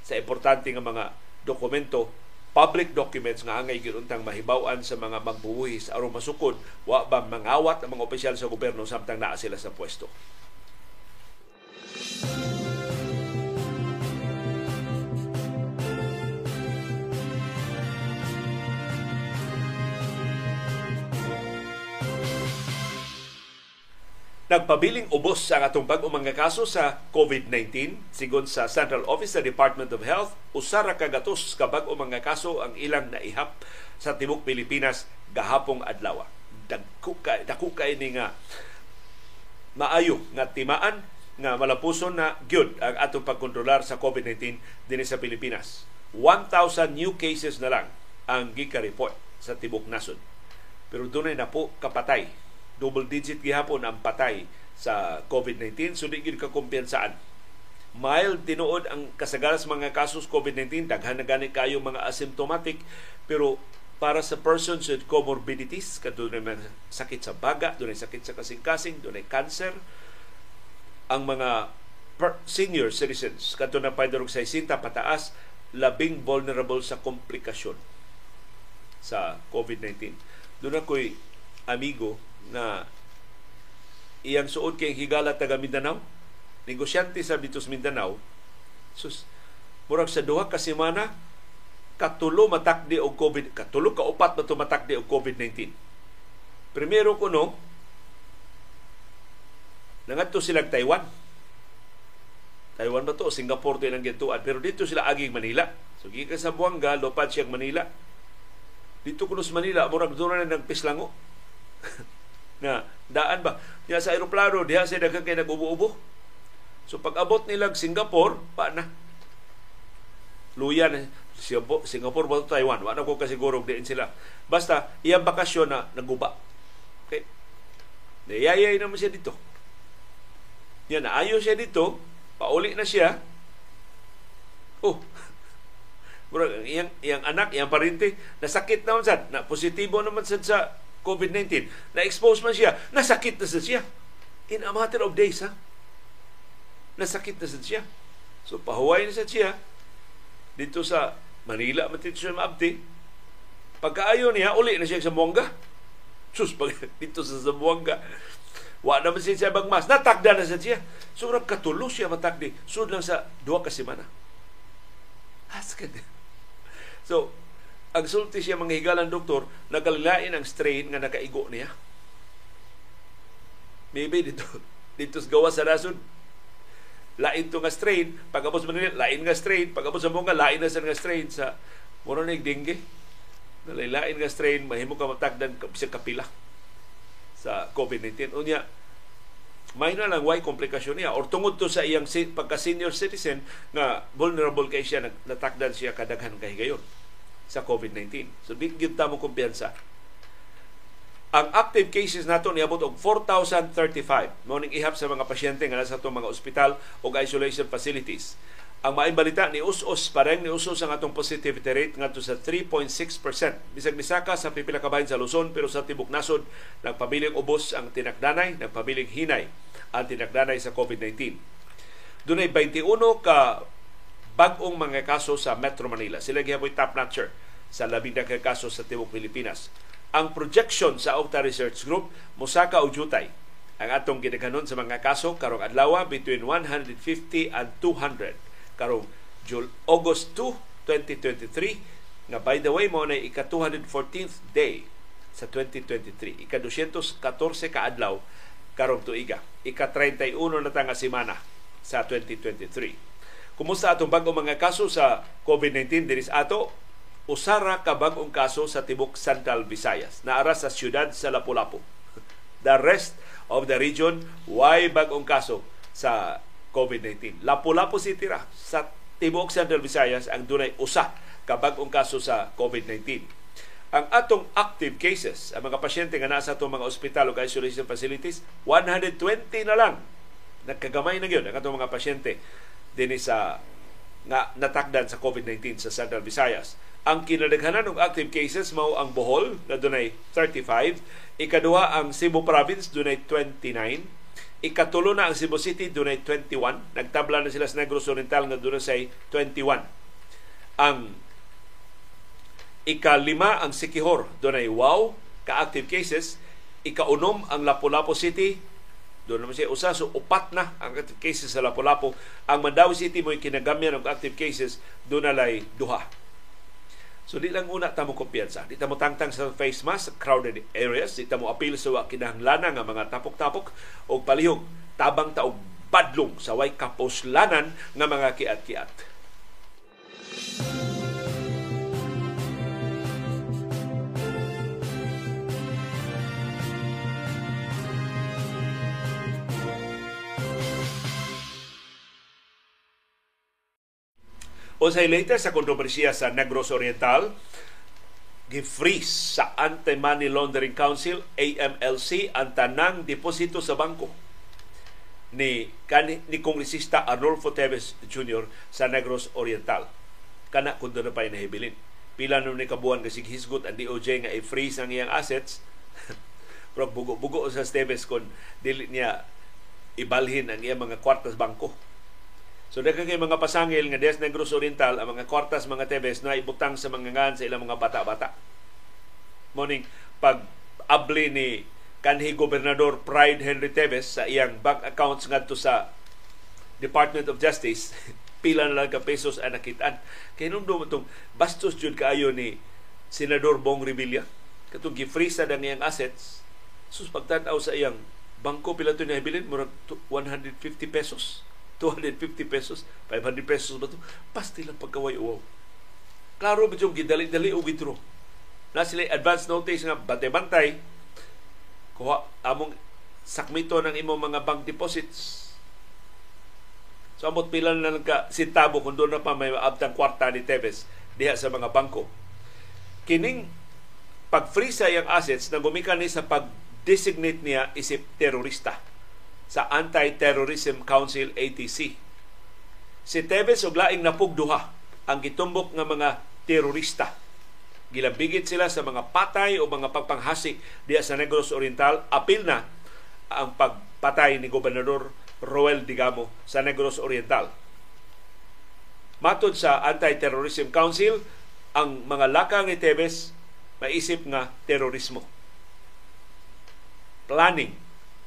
sa importante nga mga dokumento public documents nga angay ginuntang mahibaw-an sa mga magbubuhis aron masukod wa ba mangawat ang mga opisyal sa gobyerno samtang naa sila sa pwesto. Nagpabiling ubos ang atong bag mga kaso sa COVID-19 sigon sa Central Office sa Department of Health usara ka gatos ka bag mga kaso ang ilang naihap sa tibok Pilipinas gahapong adlaw. Dagko ka dako kay nga maayo nga timaan nga malapuson na gyud ang atong pagkontrolar sa COVID-19 dinhi sa Pilipinas. 1,000 new cases na lang ang gika-report sa tibok nasod. Pero dunay na po kapatay double digit gihapon ang patay sa COVID-19 so di gid ka kumpiyansaan mild tinuod ang kasagaran sa mga kasos COVID-19 daghan na gani kayo mga asymptomatic. Pero para sa persons with comorbidities kadto na sakit sa baga dunay sakit sa kasing-kasing dunay cancer ang mga senior citizens kadto na paidorog sa 60 pataas labing vulnerable sa komplikasyon sa COVID-19 doon ako'y amigo na iyang suod kay higala taga Mindanao? Negosyante sa Bitos Mindanao. Sus murag sa duha ka semana katulo matakdi og COVID katulo ka upat na matakdi og COVID-19 primero kuno nangadto sila Taiwan. Taiwan ba to? Singapore to ilang gintuan. Pero dito sila aging Manila. So gikan sa Buanga lopad siyang Manila. Dito kuno sa Manila murag doon na nagpislango na daan ba? Diya sa eroplano diha sa daghang kay nag-ubo-ubo. So pag abot nila Singapore pa na. Luya na Singapore ba Taiwan. Wa na ko kasiguro diin sila. Basta iyang bakasyon na naguba. Okay? Nayayay naman siya dito. Yan ayo siya dito. Pauli na siya. Oh. Murag, iyang, iyang anak, iyang parente, nasakit naman sad, na positibo naman sad sa COVID-19. Na-expose man siya, nasakit na siya. In a matter of days, ha? Nasakit na siya. So, pahuway na siya dito sa Manila, matito siya maabti. Pagkaayo niya, uli na siya sa Buanga. Sus, pag dito sa Zamboanga, wa naman siya sa bagmas. Natakda na sa siya. So, katulo siya matakdi. Sud lang sa duwa ka semana. Askan. So, ang sulti siya mga higalan doktor, nagalilain ang strain nga nakaigo niya. Maybe dito, dito sa gawa sa rason, lain to nga strain, pagabot sa Manila, lain nga strain, pagabot sa mga, lain na sa nga strain sa muro na dengue. Nalailain nga strain, mahimo ka matagdan sa kapila sa COVID-19. Unya, may na lang why komplikasyon niya or tungod to sa iyang pagka senior citizen nga vulnerable kay siya natakdan siya kadaghan kay gayon sa COVID-19. So, di gyud mo kumpiyansa. Ang active cases nato niabot og 4,035 mo ning ihap sa mga pasyente nga nasa atong mga ospital o isolation facilities. Ang maayong balita ni us-us pareng ni us-us ang atong positivity rate ngadto sa 3.6%. Bisag misaka sa pipila ka sa Luzon pero sa tibok nasod nagpabiling ubos ang tinakdanay, nagpabiling hinay ang tinakdanay sa COVID-19. Dunay 21 ka bag-ong mga kaso sa Metro Manila. Sila gihaboy top notcher sa labing ka kaso sa tibuok Pilipinas. Ang projection sa Octa Research Group musaka og jutay ang atong gidaghanon sa mga kaso karong adlaw between 150 and 200 karong August 2, 2023 nga by the way mo na ika 214th day sa 2023 ika 214 ka adlaw karong tuiga ika 31 na ta semana sa 2023 Kumusta atong bagong mga kaso sa COVID-19 dinis ato? Usara ka bagong kaso sa tibok Central Visayas. Naara sa siyudad sa Lapu-Lapu. The rest of the region, why bagong kaso sa COVID-19? Lapu-Lapu City ra sa tibok Central Visayas ang dunay usa ka bagong kaso sa COVID-19 ang atong active cases, ang mga pasyente nga nasa atong mga ospital o isolation facilities, 120 na lang. Nagkagamay na yun ang atong mga pasyente dinhi sa nga natakdan sa COVID-19 sa Central Visayas. Ang kinadaghanan ng active cases mao ang Bohol na dunay 35, ikaduha ang Cebu province dunay 29, ikatulo na ang Cebu City dunay 21, nagtabla na sila sa Negros Oriental nga dunay 21. Ang ikalima ang Sikihor dunay wow ka active cases, ikaunom ang Lapu-Lapu City doon naman siya usa so upat na ang active cases sa Lapu-Lapu. Ang Mandawi City mo kinagamyan ng active cases doon nalay duha. So di lang una tamo kumpiyansa. Di tamo tangtang sa face mask, crowded areas, di tamo apil sa kinahanglanan nga mga tapok-tapok o palihog tabang taog badlong sa way kaposlanan nga mga kiat-kiat. O sa latest sa kontrobersiya sa Negros Oriental, gi-freeze sa Anti-Money Laundering Council, AMLC, ang tanang deposito sa bangko ni ni kongresista Arnolfo Teves Jr. sa Negros Oriental. Kana kun doon pa nahibilin. Pila nun ni kabuan kasi hisgot ang DOJ nga i-freeze ang iyang assets. Pero bugo-bugo sa Teves kung dili niya ibalhin ang iyang mga kwartas bangko So daghang kay mga pasangil nga Des Negros Oriental ang mga kwartas mga tebes na ibutang sa mga ngan sa ilang mga bata-bata. Morning pag abli ni kanhi gobernador Pride Henry Teves sa iyang bank accounts ngadto sa Department of Justice pila na lang ka pesos ang nakitaan. Kaya nung itong bastos jud kaayo ni Senador Bong Revilla katong gi-freeze sa iyang assets sus pagtanaw sa iyang bangko pila to niya bilin murag 150 pesos 250 pesos, 500 pesos ba ito? Pasti lang pagkaway uwaw. Klaro ba yung gidali-dali o withdraw? Na sila advance notice nga bantay-bantay, kuha among sakmito ng imong mga bank deposits. So amot pila na lang ka sintabo kung doon na pa may abtang kwarta ni Tevez diha sa mga bangko. Kining pag-freeze sa iyang assets na gumikan ni sa pag-designate niya isip terorista sa Anti-Terrorism Council ATC. Si Tevez og laing napugduha ang gitumbok nga mga terorista. Gilabigit sila sa mga patay o mga pagpanghasik diya sa Negros Oriental. Apil na ang pagpatay ni Gobernador Roel Digamo sa Negros Oriental. Matod sa Anti-Terrorism Council, ang mga lakang ni Tevez maisip nga terorismo. Planning,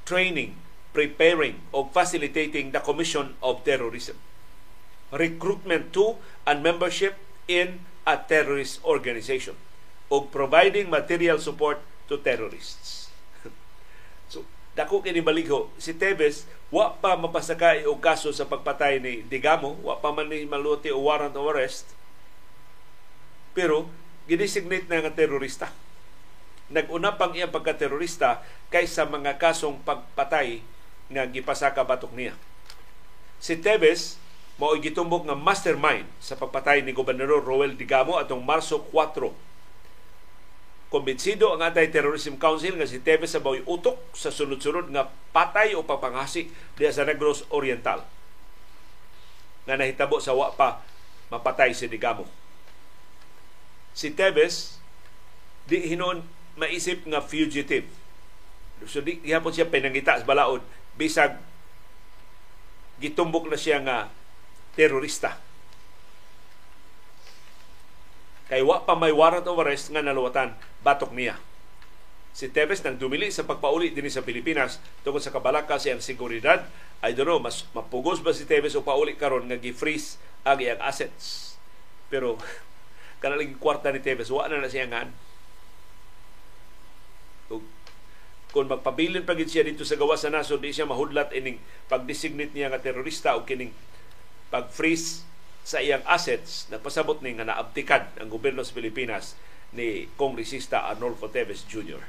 training, preparing o facilitating the commission of terrorism. Recruitment to and membership in a terrorist organization o providing material support to terrorists. so, dako kini baligho si Tevez wa pa mapasakay og kaso sa pagpatay ni Digamo, wa pa man ni maluti o warrant of arrest. Pero gidesignate na nga terorista. Naguna pang iyang pagka-terorista kaysa mga kasong pagpatay nga gipasaka batok niya. Si Tevez mao gitumbok nga mastermind sa pagpatay ni Gobernador Roel Digamo atong Marso 4. Kumbinsido ang Anti-Terrorism Council nga si Tevez sa baw'y utok sa sunod-sunod nga patay o papangasi diya sa Negros Oriental nga nahitabo sa wa pa mapatay si Digamo. Si Tevez di hinon maisip nga fugitive. So di gihapon siya pinangita sa balaod bisag gitumbok na siya nga terorista. Kay wa pa may warrant of arrest nga naluwatan batok niya. Si Tevez nang dumili sa pagpauli din sa Pilipinas tungkol sa kabalaka sa iyang seguridad. I don't know, mas mapugos ba si Tevez o pauli karon nga gi-freeze ang iyang assets. Pero kanalang kwarta ni Tevez, wa na na siya nga kung magpabilin pa siya dito sa gawa sa nasod di siya mahudlat ining pagdesignate niya nga terorista o kining pag-freeze sa iyang assets nagpasabot ni nga naabtikan ang gobyerno sa Pilipinas ni Kongresista Arnolfo Teves Jr.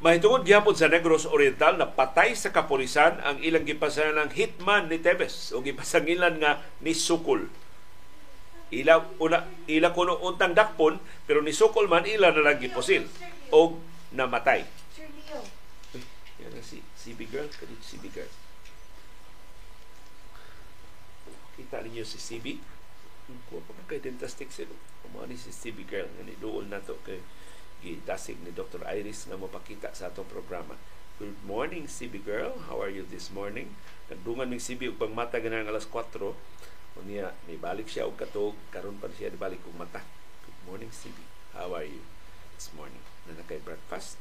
Mahitungod gyapon sa Negros Oriental na patay sa kapulisan ang ilang gipasangan ng hitman ni Tebes o gipasangilan nga ni Sukul. ila una ila kuno untang dakpon pero ni sukol man ila na lang giposil og namatay. Uy, yan si CB girl, kani CB girl. Kita ninyo si CB. Kuha pa kay dentastic sila. Kumawa ni si CB girl. Nga dool na to kay gitasig ni Dr. Iris nga mapakita sa atong programa. Good morning, CB girl. How are you this morning? Nagdungan ng CB ug pangmata ganang alas 4. O niya, may balik siya og katog. Karon pa siya balik og mata. Good morning, CB. How are you this morning? Na nakay breakfast?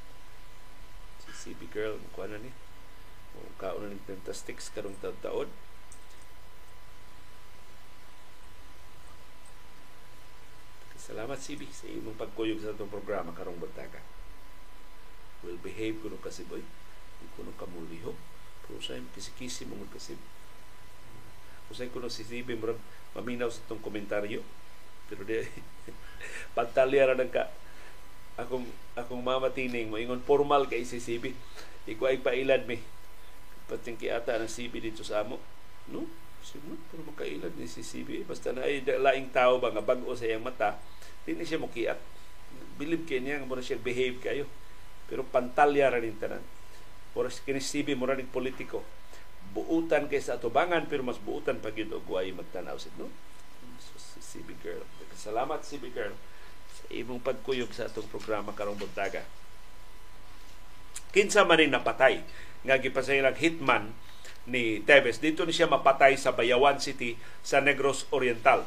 Si CB girl, mukha na ni. O kaon na ni Dentastics karong taon-taon. Salamat CB sa imong pagkuyog sa itong programa karong buntaga. Will behave kuno kasi boy. Kuno kamuliho. Pero sa kisi-kisi mo magkasib. Usay kuno si CB murag maminaw sa itong komentaryo. Pero di pantalya ra ka akong akong mama tining moingon formal kay si CB. Iko ay pailad mi. Pating ata ng CB dito sa amo. No? Sige, pero makailad ni si CB. Basta na ay laing tao ba nga bago sa iyang mata, Dili siya mukiat. Believe kay niya nga siya behave kayo. Pero pantalya rin tanan. Por kinisibi mo rin politiko. Buutan kay sa atubangan pero mas buutan pag yun og magtanaw sit no. Si CB girl. Salamat CB girl sa imong pagkuyog sa atong programa karong buntaga. Kinsa man ni napatay nga gipasahilang hitman ni Tevez. Dito ni siya mapatay sa Bayawan City sa Negros Oriental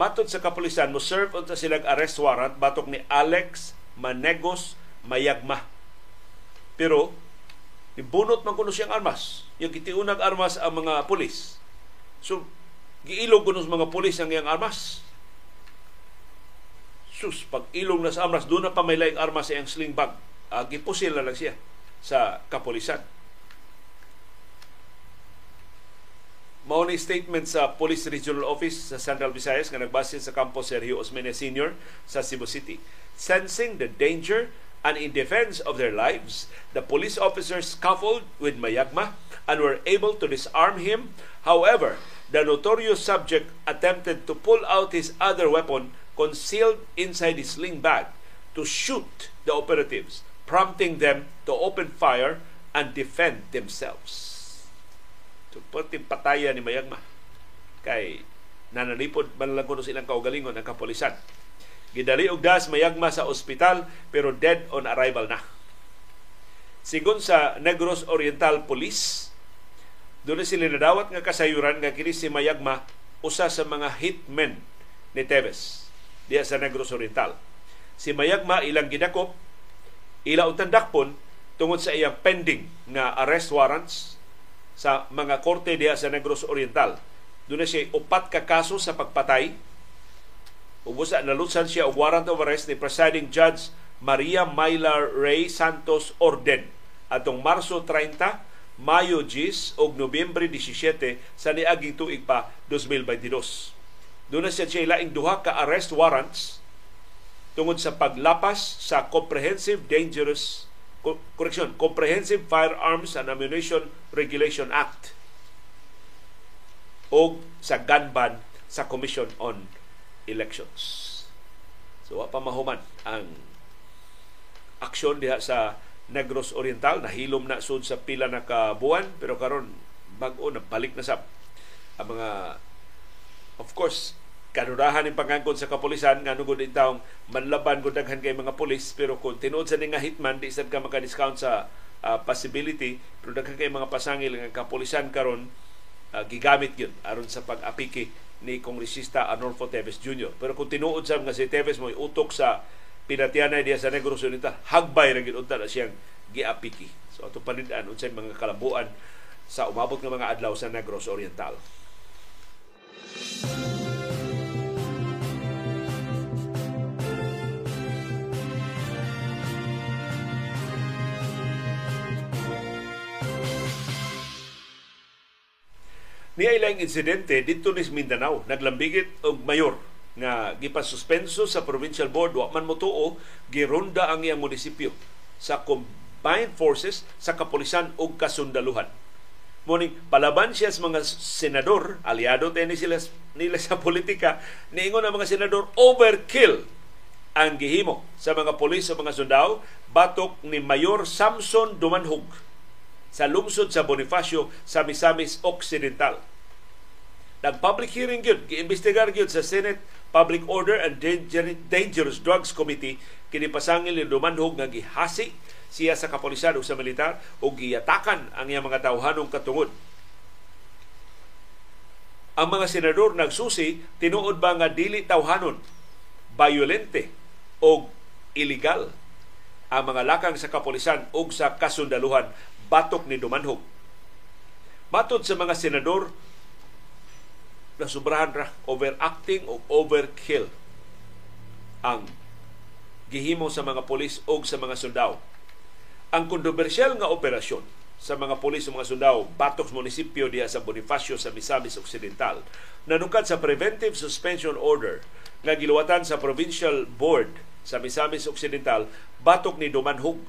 Matod sa kapulisan, mo serve unta silang arrest warrant batok ni Alex Manegos Mayagma. Pero ibunot man kuno siyang armas. Yung gitiunag armas ang mga pulis. So giilog kuno mga pulis ang iyang armas. Sus, pag ilong na sa armas, doon na pa may laing armas sa iyang sling bag. Uh, gipusil na lang siya sa kapulisan. Mao ni statement sa Police Regional Office sa Central Visayas nga nagbase sa kampo Sergio Osmeña Sr. sa Cebu City. Sensing the danger and in defense of their lives, the police officers scuffled with Mayagma and were able to disarm him. However, the notorious subject attempted to pull out his other weapon concealed inside his sling bag to shoot the operatives, prompting them to open fire and defend themselves. So, pati pataya ni Mayagma. Kay nanalipod man lang kuno silang kaugalingon ang kapolisan. Gidali og das Mayagma sa ospital pero dead on arrival na. Sigon sa Negros Oriental Police, doon sila nadawat nga kasayuran nga kini si Mayagma usa sa mga hitmen ni Tevez diya sa Negros Oriental. Si Mayagma ilang gidakop, ila utandakpon tungod sa iyang pending nga arrest warrants sa mga korte diha sa Negros Oriental. Doon na siya upat ka kaso sa pagpatay. Ubusa nalutsan siya og warrant of arrest ni presiding judge Maria Mylar Ray Santos Orden atong Marso 30, Mayo 10 ug Nobyembre 17 sa niaging tuig pa 2022. Doon na siya siya laing duha ka arrest warrants tungod sa paglapas sa Comprehensive Dangerous correction, Comprehensive Firearms and Ammunition Regulation Act o sa gun ban sa Commission on Elections. So, wa pa mahuman ang aksyon diha sa Negros Oriental. Nahilom na sud sa pila na kabuan, pero karon bag-o na balik na sa ang mga of course kanurahan ng pangangkon sa kapulisan nga nugod taong manlaban gud daghan kay mga pulis pero kung tinuod sa nga hitman di sad ka maka-discount sa uh, possibility pero daghan kay mga pasangil nga kapulisan karon uh, gigamit yun aron sa pag-apiki ni kongresista Arnolfo Teves Jr. Pero kung tinuod sa nga si Teves mo utok sa pinatianay diya sa Negros Unita, hagbay ra gid na siyang giapiki. So ato palidaan unsay mga kalabuan sa umabot nga mga adlaw sa Negros Oriental. Música Niya ilang insidente dito ni Mindanao, naglambigit og mayor nga gipasuspenso sa provincial board. Wa man motuo gironda ang iyang munisipyo sa combined forces sa kapulisan ug kasundaluhan. Muning palaban siya sa mga senador, aliado tayo sila, nila sa politika, niingon ang mga senador, overkill ang gihimo sa mga polis sa mga sundao batok ni Mayor Samson Dumanhog sa lungsod sa Bonifacio sa Misamis Occidental. Nag-public hearing gyud, giimbestigar gyud sa Senate Public Order and Dangerous Drugs Committee kini pasangil ni Dumanhog nga gihasi siya sa kapulisan o sa militar o giyatakan ang iyang mga tawhanong katungod. Ang mga senador nagsusi tinuod ba nga dili tawhanon, violente o illegal ang mga lakang sa kapulisan o sa kasundaluhan batok ni Dumanhog. Matod sa mga senador, nasubrahan ra overacting o overkill ang gihimo sa mga polis o sa mga sundao ang kontrobersyal nga operasyon sa mga pulis o mga sundao batok sa munisipyo diha sa Bonifacio sa Misamis Occidental nanukad sa preventive suspension order nga giluwatan sa provincial board sa Misamis Occidental batok ni Dumanhog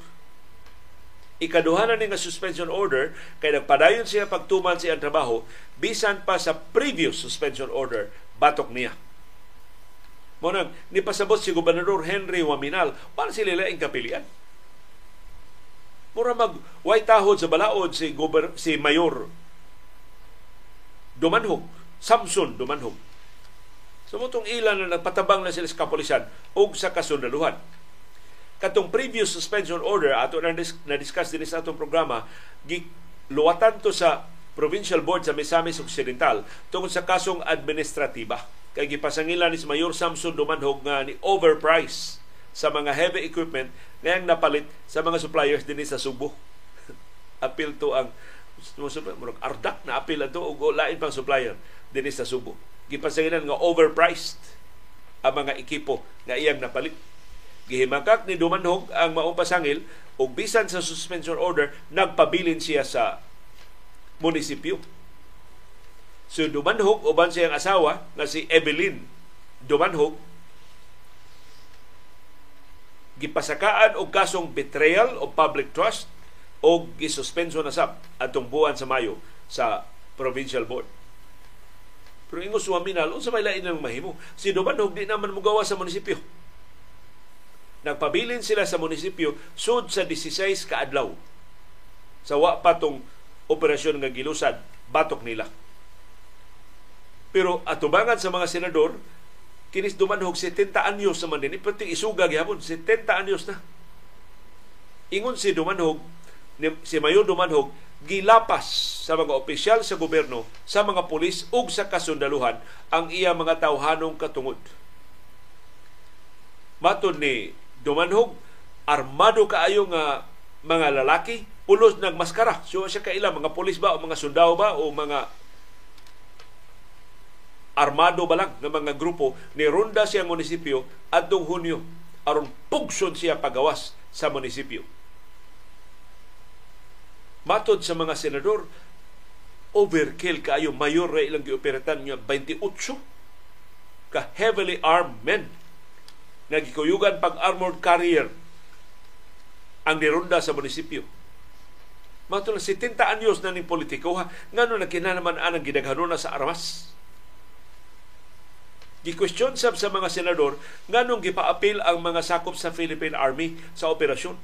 ikaduhanan ni nga suspension order kay nagpadayon siya pagtuman siya ang trabaho bisan pa sa previous suspension order batok niya mo nang nipasabot si Gobernador Henry Waminal para sila laing kapilian Mura mag way tahod sa balaod si gober, si mayor Dumanhog, Samson Dumanhog. So mutong ilan na nagpatabang na sila sa kapulisan og sa kasundaluhan. Katong previous suspension order ato na, na discuss din sa atong programa gi luwatan to sa Provincial Board sa Misamis Occidental tungkol sa kasong administratiba. Kay gipasangilan ni Mayor Samson Dumanhog nga ni overprice sa mga heavy equipment ngayang napalit sa mga suppliers din sa Subo. apil to ang murag ardak na apil ato og lain pang supplier din sa Subo. Gipasanginan nga overpriced ang mga ekipo nga iyang napalit. Gihimakak ni Dumanhog ang maong pasangil bisan sa suspension order nagpabilin siya sa munisipyo. So Dumanhog uban siyang asawa na si Evelyn Dumanhog gipasakaan og kasong betrayal of public trust o gisuspenso na sab atong buwan sa Mayo sa provincial board. Pero ingo suwaminal, unsa may lain ng mahimo? Si Dumanog di naman mugawa sa munisipyo. Nagpabilin sila sa munisipyo sud sa 16 ka adlaw. Sa wa pa tong operasyon nga gilusad batok nila. Pero atubangan sa mga senador, kinis dumanhog 70 anyos naman din. Pati isuga gyapon 70 anyos na. Ingon si dumanhog si Mayor Dumanhog gilapas sa mga opisyal sa gobyerno, sa mga pulis ug sa kasundaluhan ang iya mga tawhanong katungod. Matod ni Dumanhog, armado kaayo nga mga lalaki, pulos nagmaskara. So siya kaila mga pulis ba o mga sundao ba o mga armado ba lang ng mga grupo ni ronda siya munisipyo adtong Hunyo aron pugson siya pagawas sa munisipyo. Matod sa mga senador, overkill kaayo mayor ra ilang gioperatan niya 28 ka heavily armed men nga gikuyugan pag armored carrier ang nironda sa munisipyo. Matod 70 anyos na ning politiko ha, ngano na kinanaman anang gidaghanon na sa armas Gikwestiyon sab sa mga senador nganong gipaapil ang mga sakop sa Philippine Army sa operasyon.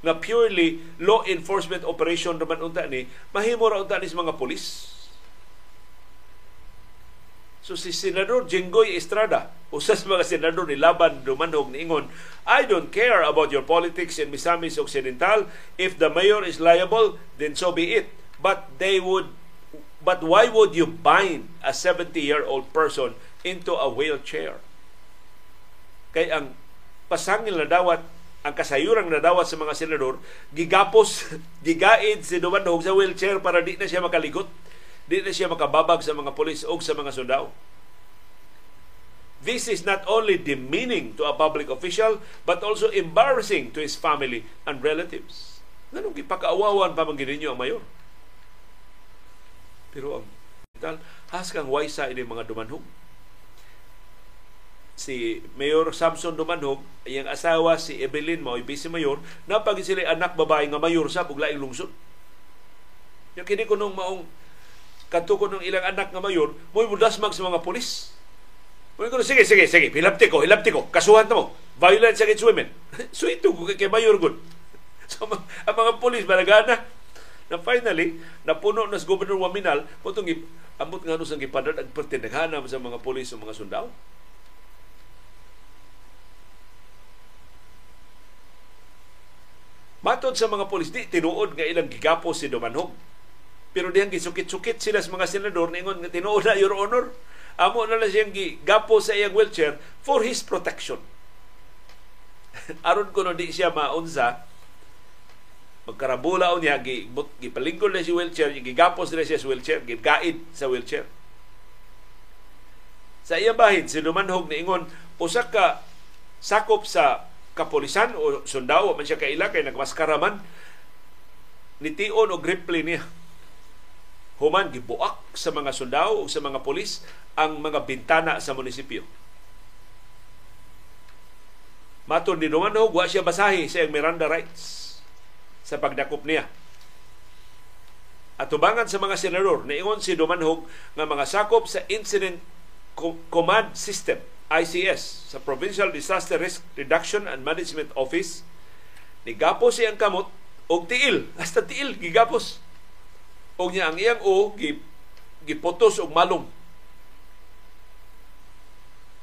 Na purely law enforcement operation naman unta ni, mahimo ra unta ni sa mga pulis. So si Senador Jinggoy Estrada, usa sa mga senador ni Laban Dumanhog ni Ingon, I don't care about your politics in Misamis Occidental. If the mayor is liable, then so be it. But they would But why would you bind a 70-year-old person into a wheelchair? Kay ang pasangil na dawat, ang kasayurang na dawat sa mga senador, gigapos, gigaid si Dumanhog sa wheelchair para di na siya makaligot, di na siya makababag sa mga polis o sa mga sundao. This is not only demeaning to a public official, but also embarrassing to his family and relatives. Ganun gipakaawawan pa man ninyo ang mayor. Pero ang tal has kang waysa ini mga dumanhog. Si Mayor Samson Dumanhog, iyang asawa si Evelyn mo, vice mayor, napag sila anak babae nga mayor sa buglaing lungsod. Yung kini ko nung maong kadto ko nung ilang anak nga mayor, mo mudasmag sa mga pulis. Mo ko sige sige sige, hilabti ko, hilabti ko. Kasuhan mo. Violence against women. so ito kay mayor gud. So ang mga pulis balagana na finally napuno na sa Governor Waminal tong ambot nga nung gipadad ang pertinaghanam sa mga pulis o mga sundao. Matod sa mga pulis, di tinuod nga ilang gigapo si Dumanhog pero diyang gisukit-sukit sila sa mga senador ningon nga tinuod na your honor. Amo na lang siyang gapo sa iyang wheelchair for his protection. aron kuno di siya maunsa magkarabula niya gi gipalingkod na si wheelchair gigapos na siya sa wheelchair gigaid sa wheelchair sa iyang bahin si Lumanhog niingon usa ka sakop sa kapolisan o sundao man siya kaila kay nagmaskara man nition og rifle niya human gibuak sa mga sundao o sa mga polis ang mga bintana sa munisipyo. Matun ni Dumanhog, wa siya basahi sa Miranda rights sa pagdakop niya. At tubangan sa mga senador, niingon si Dumanhog nga mga sakop sa Incident Command System, ICS, sa Provincial Disaster Risk Reduction and Management Office, ni gapos siyang kamot og tiil, hasta tiil gigapos og niya ang iyang o giputos og malong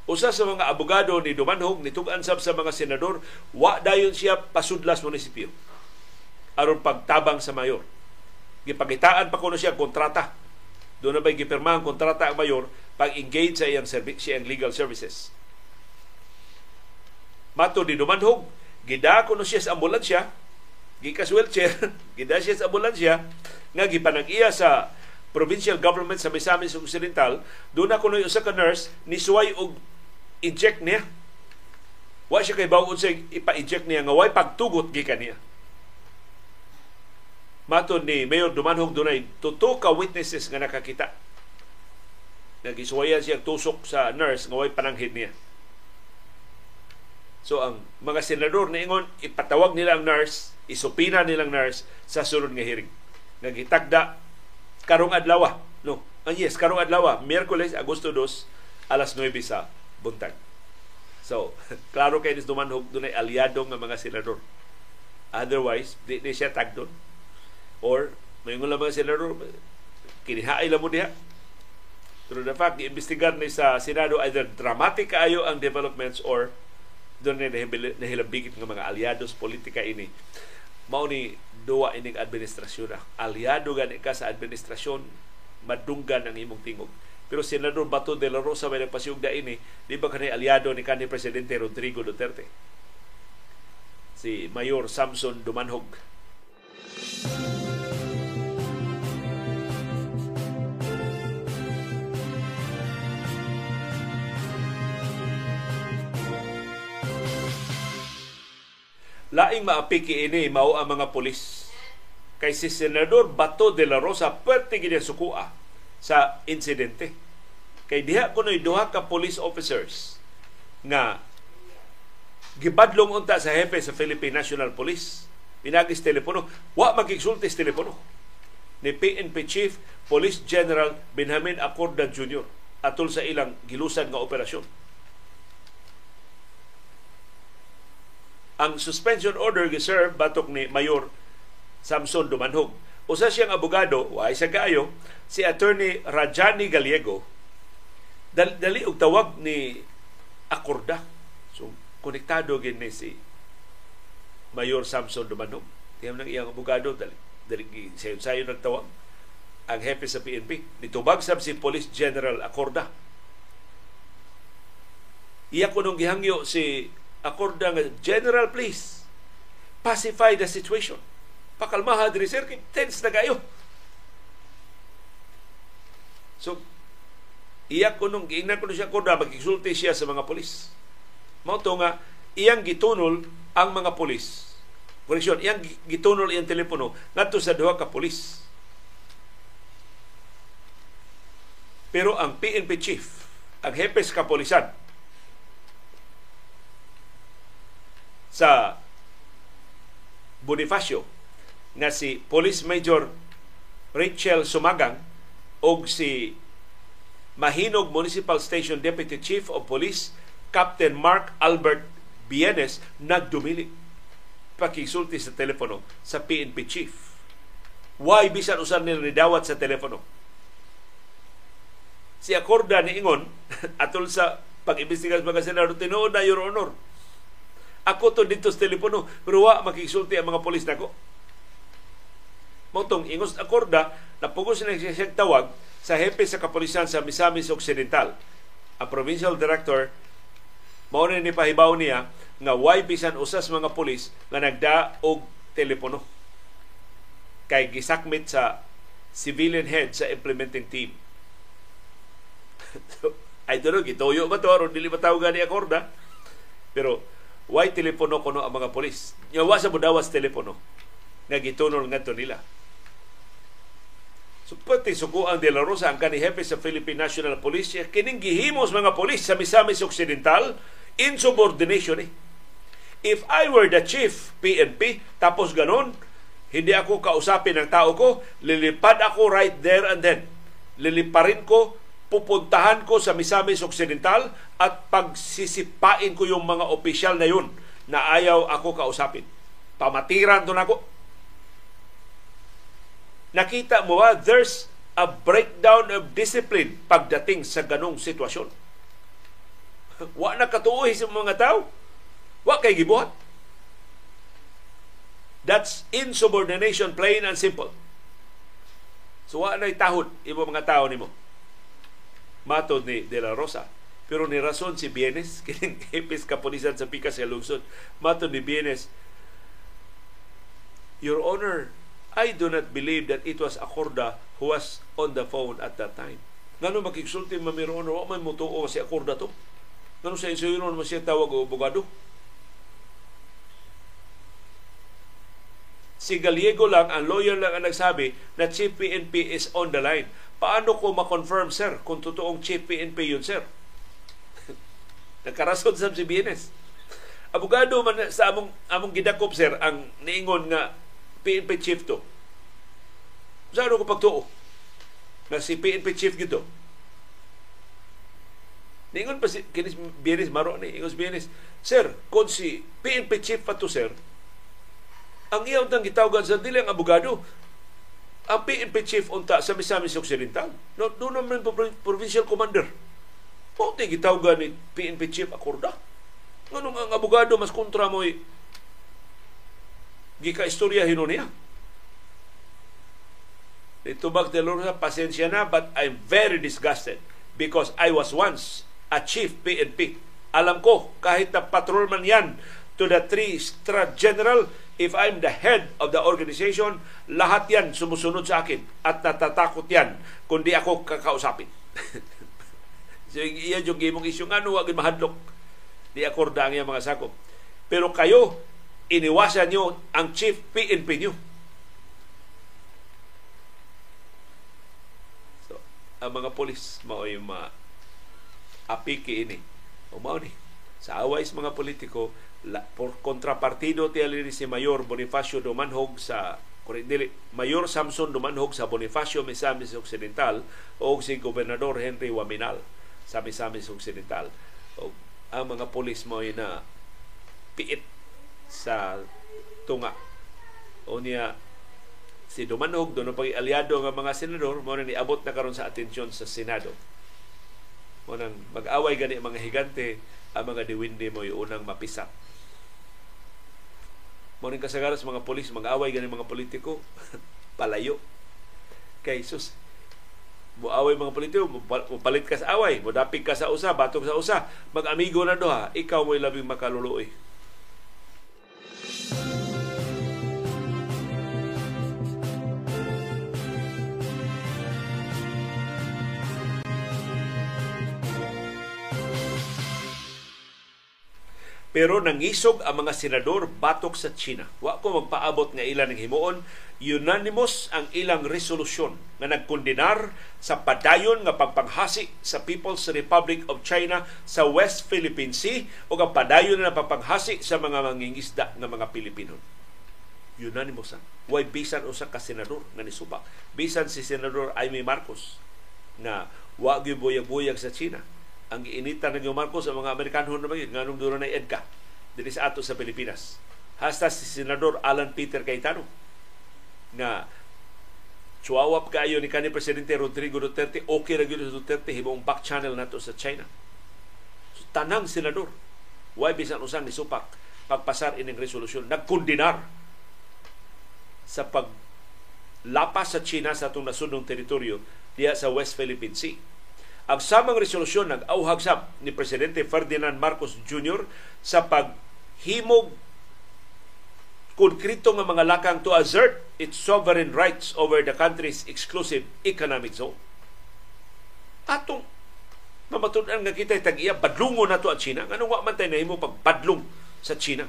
usa sa mga abogado ni Dumanhog nitug-an sab sa mga senador wa dayon siya pasudlas munisipyo. Aron pagtabang sa mayor. Gipagitaan pa kuno siya kontrata. Doon na ba'y gipirma ang kontrata ang mayor pag-engage sa iyang, servi- sa iyang legal services. Mato ni Dumanhog gida kuno siya sa ambulansya gikas wheelchair gida siya sa ambulansya nga gipanag-iya sa provincial government sa Misamis Occidental, doon na kuno usa ka nurse ni suway og inject niya. Wa siya kay bawon sa ipa-inject niya nga way pagtugot gikan niya. Maton ni Mayor Dumanhog dunay tuto ka witnesses nga nakakita. Nagisuwayan siya tusok sa nurse nga way pananghid niya. So ang mga senador niingon ipatawag nila ang nurse, isupina nilang nurse sa sunod nga hearing. Nagitagda karong adlaw no? Ah, yes karong adlaw Miyerkules Agosto 2 alas 9 sa buntag. So klaro kay nis dumanhog dunay aliado nga mga senador. Otherwise di, di siya tagdon or may mga mga senador kinihaay lang mo diha. Pero the fact iimbestigar ni sa Senado either dramatic kaayo ang developments or doon na nahilabigit ng mga aliados politika ini mao ni duwa ining administrasyon na. Aliado gani ka sa administrasyon, madunggan ang imong tingog. Pero Senador Bato de la Rosa may nagpasiyog da ini, di ba kanay aliado ni kanhi Presidente Rodrigo Duterte? Si Mayor Samson Dumanhog. Laing maapiki ini mao ang mga pulis. Kay si Senador Bato de la Rosa pwerte gid sukua sa insidente. Kay diha kunoy duha ka police officers nga gibadlong unta sa hepe sa Philippine National Police. Pinagis telepono, wa magigsultis telepono ni PNP Chief Police General Benjamin Acorda Jr. atol sa ilang gilusan nga operasyon ang suspension order giserve batok ni Mayor Samson Dumanhog. Usa siyang abogado, wa sa kaayo, si Attorney Rajani Gallego, dali, dali og tawag ni Akorda. So, konektado gin ni si Mayor Samson Dumanhog. Tiyam ng iyang abogado, dali, dali sayo-sayo nagtawag ang hepe sa PNP. Nitubag sab si Police General Acorda. Iya ko nung gihangyo si akorda nga general please pacify the situation. Pakalmaha diri sir kay tense na kayo. So iya ko nung giingnan ko siya korda magkisulti siya sa mga polis. Mao to nga iyang gitunol ang mga polis. Koreksyon, iyang gitunol iyang telepono ngadto sa duha ka polis. Pero ang PNP chief, ang hepes kapolisan, sa Bonifacio nga si Police Major Rachel Sumagang og si Mahinog Municipal Station Deputy Chief of Police Captain Mark Albert Bienes nagdumili pakisulti sa telepono sa PNP chief. Why bisan usan nila dawat sa telepono? Si Acorda ni Ingon atol sa pag-imbestiga mga senador tinuod na Your Honor. Ako to dito sa telepono pero wa makisulti ang mga polis nako. Motong ingos Acorda napugos na siya tawag sa hepe sa kapulisan sa Misamis Occidental. Ang provincial director mao ni pahibaw niya nga why bisan usas mga pulis nga nagda og telepono kay gisakmit sa civilian head sa implementing team. I don't know, gitoyo ba to? Aron dili matawag ni akorda. Pero, why telepono kuno ang mga polis? Yawa sa mudawas telepono nga gitunol ngadto nila. So, pati sukuan de la Rosa ang kanihepe sa Philippine National Police, kining gihimos mga polis sa Misamis Occidental, insubordination eh. If I were the chief PNP, tapos ganon, hindi ako kausapin ng tao ko, lilipad ako right there and then. Liliparin ko, pupuntahan ko sa Misamis Occidental at pagsisipain ko yung mga opisyal na yun na ayaw ako kausapin. Pamatiran doon ako. Nakita mo ba, there's a breakdown of discipline pagdating sa ganong sitwasyon Wa na katuoy sa mga tao. Wa kay gibuhat. That's insubordination, plain and simple. So wa na tahod imo mga tao nimo. Matod ni De La Rosa. Pero ni rason si Bienes, kining epis kapulisan sa Pikas sa lungsod, matod ni Bienes, Your Honor, I do not believe that it was Acorda who was on the phone at that time. Ngano makigsulti mamiro Honor, wa man mutuo si Acorda to. Ganun sa insuyon mo siya tawag o abogado. Si Gallego lang, ang lawyer lang ang nagsabi na Chief PNP is on the line. Paano ko ma-confirm, sir, kung totoong Chief PNP yun, sir? Nagkarason sa si Bienes. Abogado man sa among among gidakop sir ang niingon nga PNP chief to. Saan ko pagtuo? Na si PNP chief gito Ningon pa si kinis Bienes maro ni ingos Bienes. Sir, kon si PNP chief pa to sir. Ang iyaw tang gitawagan sa dili ang abogado. Ang PNP chief unta sa Misamis Occidental. No, do naman po provincial commander. Po ti gitawagan ni PNP chief akorda. Nganong ang abogado mas kontra mo gika istorya hinon niya. Dito bag sa pasensya na but I'm very disgusted because I was once a chief PNP. Alam ko, kahit na patrolman yan to the three star general, if I'm the head of the organization, lahat yan sumusunod sa akin at natatakot yan kundi ako kakausapin. so, iyan yung gimong isyu nga, no, wagin mahadlok. Di akorda ang mga sakop. Pero kayo, iniwasan nyo ang chief PNP nyo. So, ang mga polis, mao'y ma apiki ini. O mao ni sa away sa mga politiko por kontrapartido ti si Mayor Bonifacio Dumanhog sa dili, Mayor Samson Dumanhog sa Bonifacio Misamis Occidental o si Gobernador Henry Waminal sa Misamis Occidental. O, ang mga polis mo na piit sa tunga. O niya si Dumanhog doon pag aliado ng mga senador mo ni abot na karon sa atensyon sa Senado mo nang mag-away gani mga higante ang mga diwindi mo yung unang mapisak mo ning kasagaran sa mga polis mag-away gani mga politiko. Palayo. Kay sus muaway mga politiko palit ka sa away mudapig ka sa usa batok sa usa. Mag-amigo na doha ikaw mo'y labing makaluluoy Pero nangisog ang mga senador batok sa China. Wa ko magpaabot nga ilan ng himuon, unanimous ang ilang resolusyon nga nagkondenar sa padayon nga pagpanghasi sa People's Republic of China sa West Philippine Sea o ang padayon na pagpanghasi sa mga mangingisda ng mga Pilipino. unanimous ang way bisan usa ka senador nga nisupak bisan si senador Amy Marcos na wa gyud buyag-buyag sa China ang giinita ng Marcos sa mga Amerikano na bagay nganong duro na EDCA dili sa ato sa Pilipinas hasta si senador Alan Peter Cayetano na Chuawap kayo ni kanhi Presidente Rodrigo Duterte, okay ra gyud Duterte himong back channel nato sa China. So, tanang senador, why bisan usang nisupak pagpasar ining resolusyon, nagkundinar sa pag lapas sa China sa atong nasudnong teritoryo diya sa West Philippine Sea. Ang samang resolusyon nag-auhag sab ni Presidente Ferdinand Marcos Jr. sa paghimog konkrito nga mga lakang to assert its sovereign rights over the country's exclusive economic zone. Atong mamatunan nga kita tag-iya, badlungo na to ang China. Anong wa man tayo nahimo pagbadlong sa China?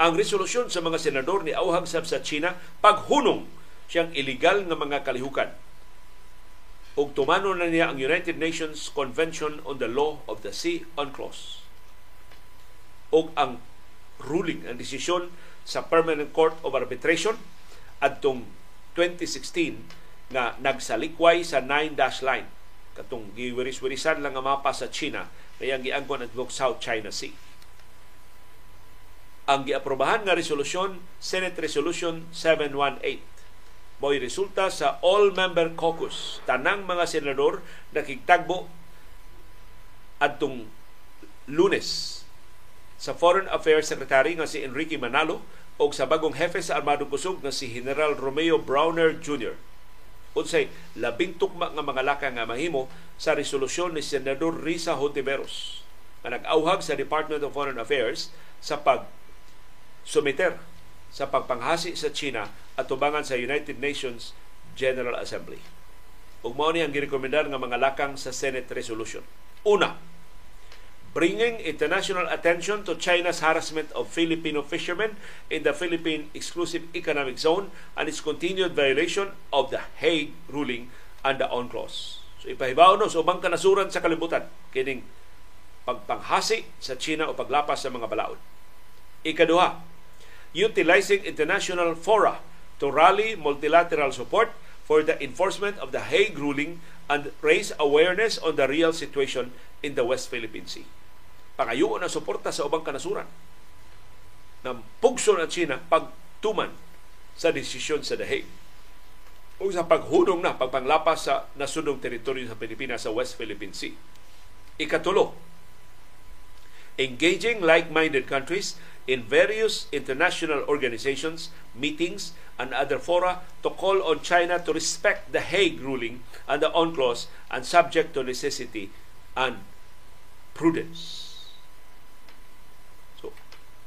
Ang resolusyon sa mga senador ni Auhag Sab sa China, paghunong siyang illegal nga mga kalihukan. Ug tumano na niya ang United Nations Convention on the Law of the Sea UNCLOS. ug ang ruling, ang desisyon sa Permanent Court of Arbitration adtong 2016 nga nagsalikway sa Nine Dash Line katong giwiris-wirisan lang ang mapa sa China kaya giangkon at South China Sea. Ang giaprobahan nga resolusyon Senate Resolution 718 mo'y resulta sa all-member caucus. Tanang mga senador nakigtagbo adtong lunes sa Foreign Affairs Secretary nga si Enrique Manalo o sa bagong hefe sa Armadong Kusog nga si General Romeo Browner Jr. Unsay labing tukma nga mga laka nga mahimo sa resolusyon ni Senador Risa Hontiveros nga nag-auhag sa Department of Foreign Affairs sa pag sumiter sa pagpanghasi sa China at tubangan sa United Nations General Assembly. Ug mao ni ang girekomendar nga mga lakang sa Senate resolution. Una, bringing international attention to China's harassment of Filipino fishermen in the Philippine Exclusive Economic Zone and its continued violation of the Hague ruling and the UNCLOS. So ipahibaw no, so kanasuran sa kalibutan, kining pagpanghasi sa China o paglapas sa mga balaod. Ikaduha, utilizing international fora to rally multilateral support for the enforcement of the Hague ruling and raise awareness on the real situation in the West Philippine Sea pangayoon ang suporta sa ubang kanasuran na pugso ng China pagtuman sa desisyon sa The Hague o sa paghunong na pagpanglapas sa nasunong teritoryo sa Pilipinas sa West Philippine Sea. Ikatulo, engaging like-minded countries in various international organizations, meetings, and other fora to call on China to respect the Hague ruling and the UNCLOS and subject to necessity and prudence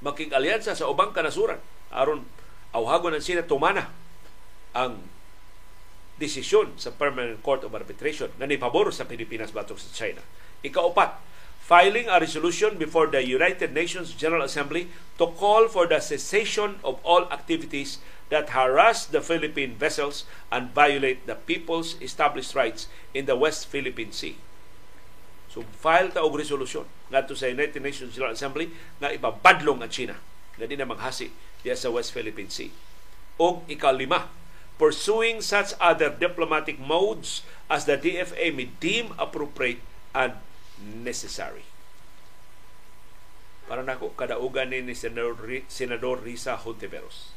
makig-alyansa sa ubang kanasuran aron awhagon ang sila tumana ang desisyon sa Permanent Court of Arbitration na ni pabor sa Pilipinas batok sa China. Ikaupat, filing a resolution before the United Nations General Assembly to call for the cessation of all activities that harass the Philippine vessels and violate the people's established rights in the West Philippine Sea. So file ta og resolusyon ngadto sa United Nations General Assembly nga ipabadlong ang China nga di na maghasi diya sa West Philippine Sea. Og ikalima, pursuing such other diplomatic modes as the DFA may deem appropriate and necessary. Para nako kadaugan ni, Senador, Senador Risa Hontiveros.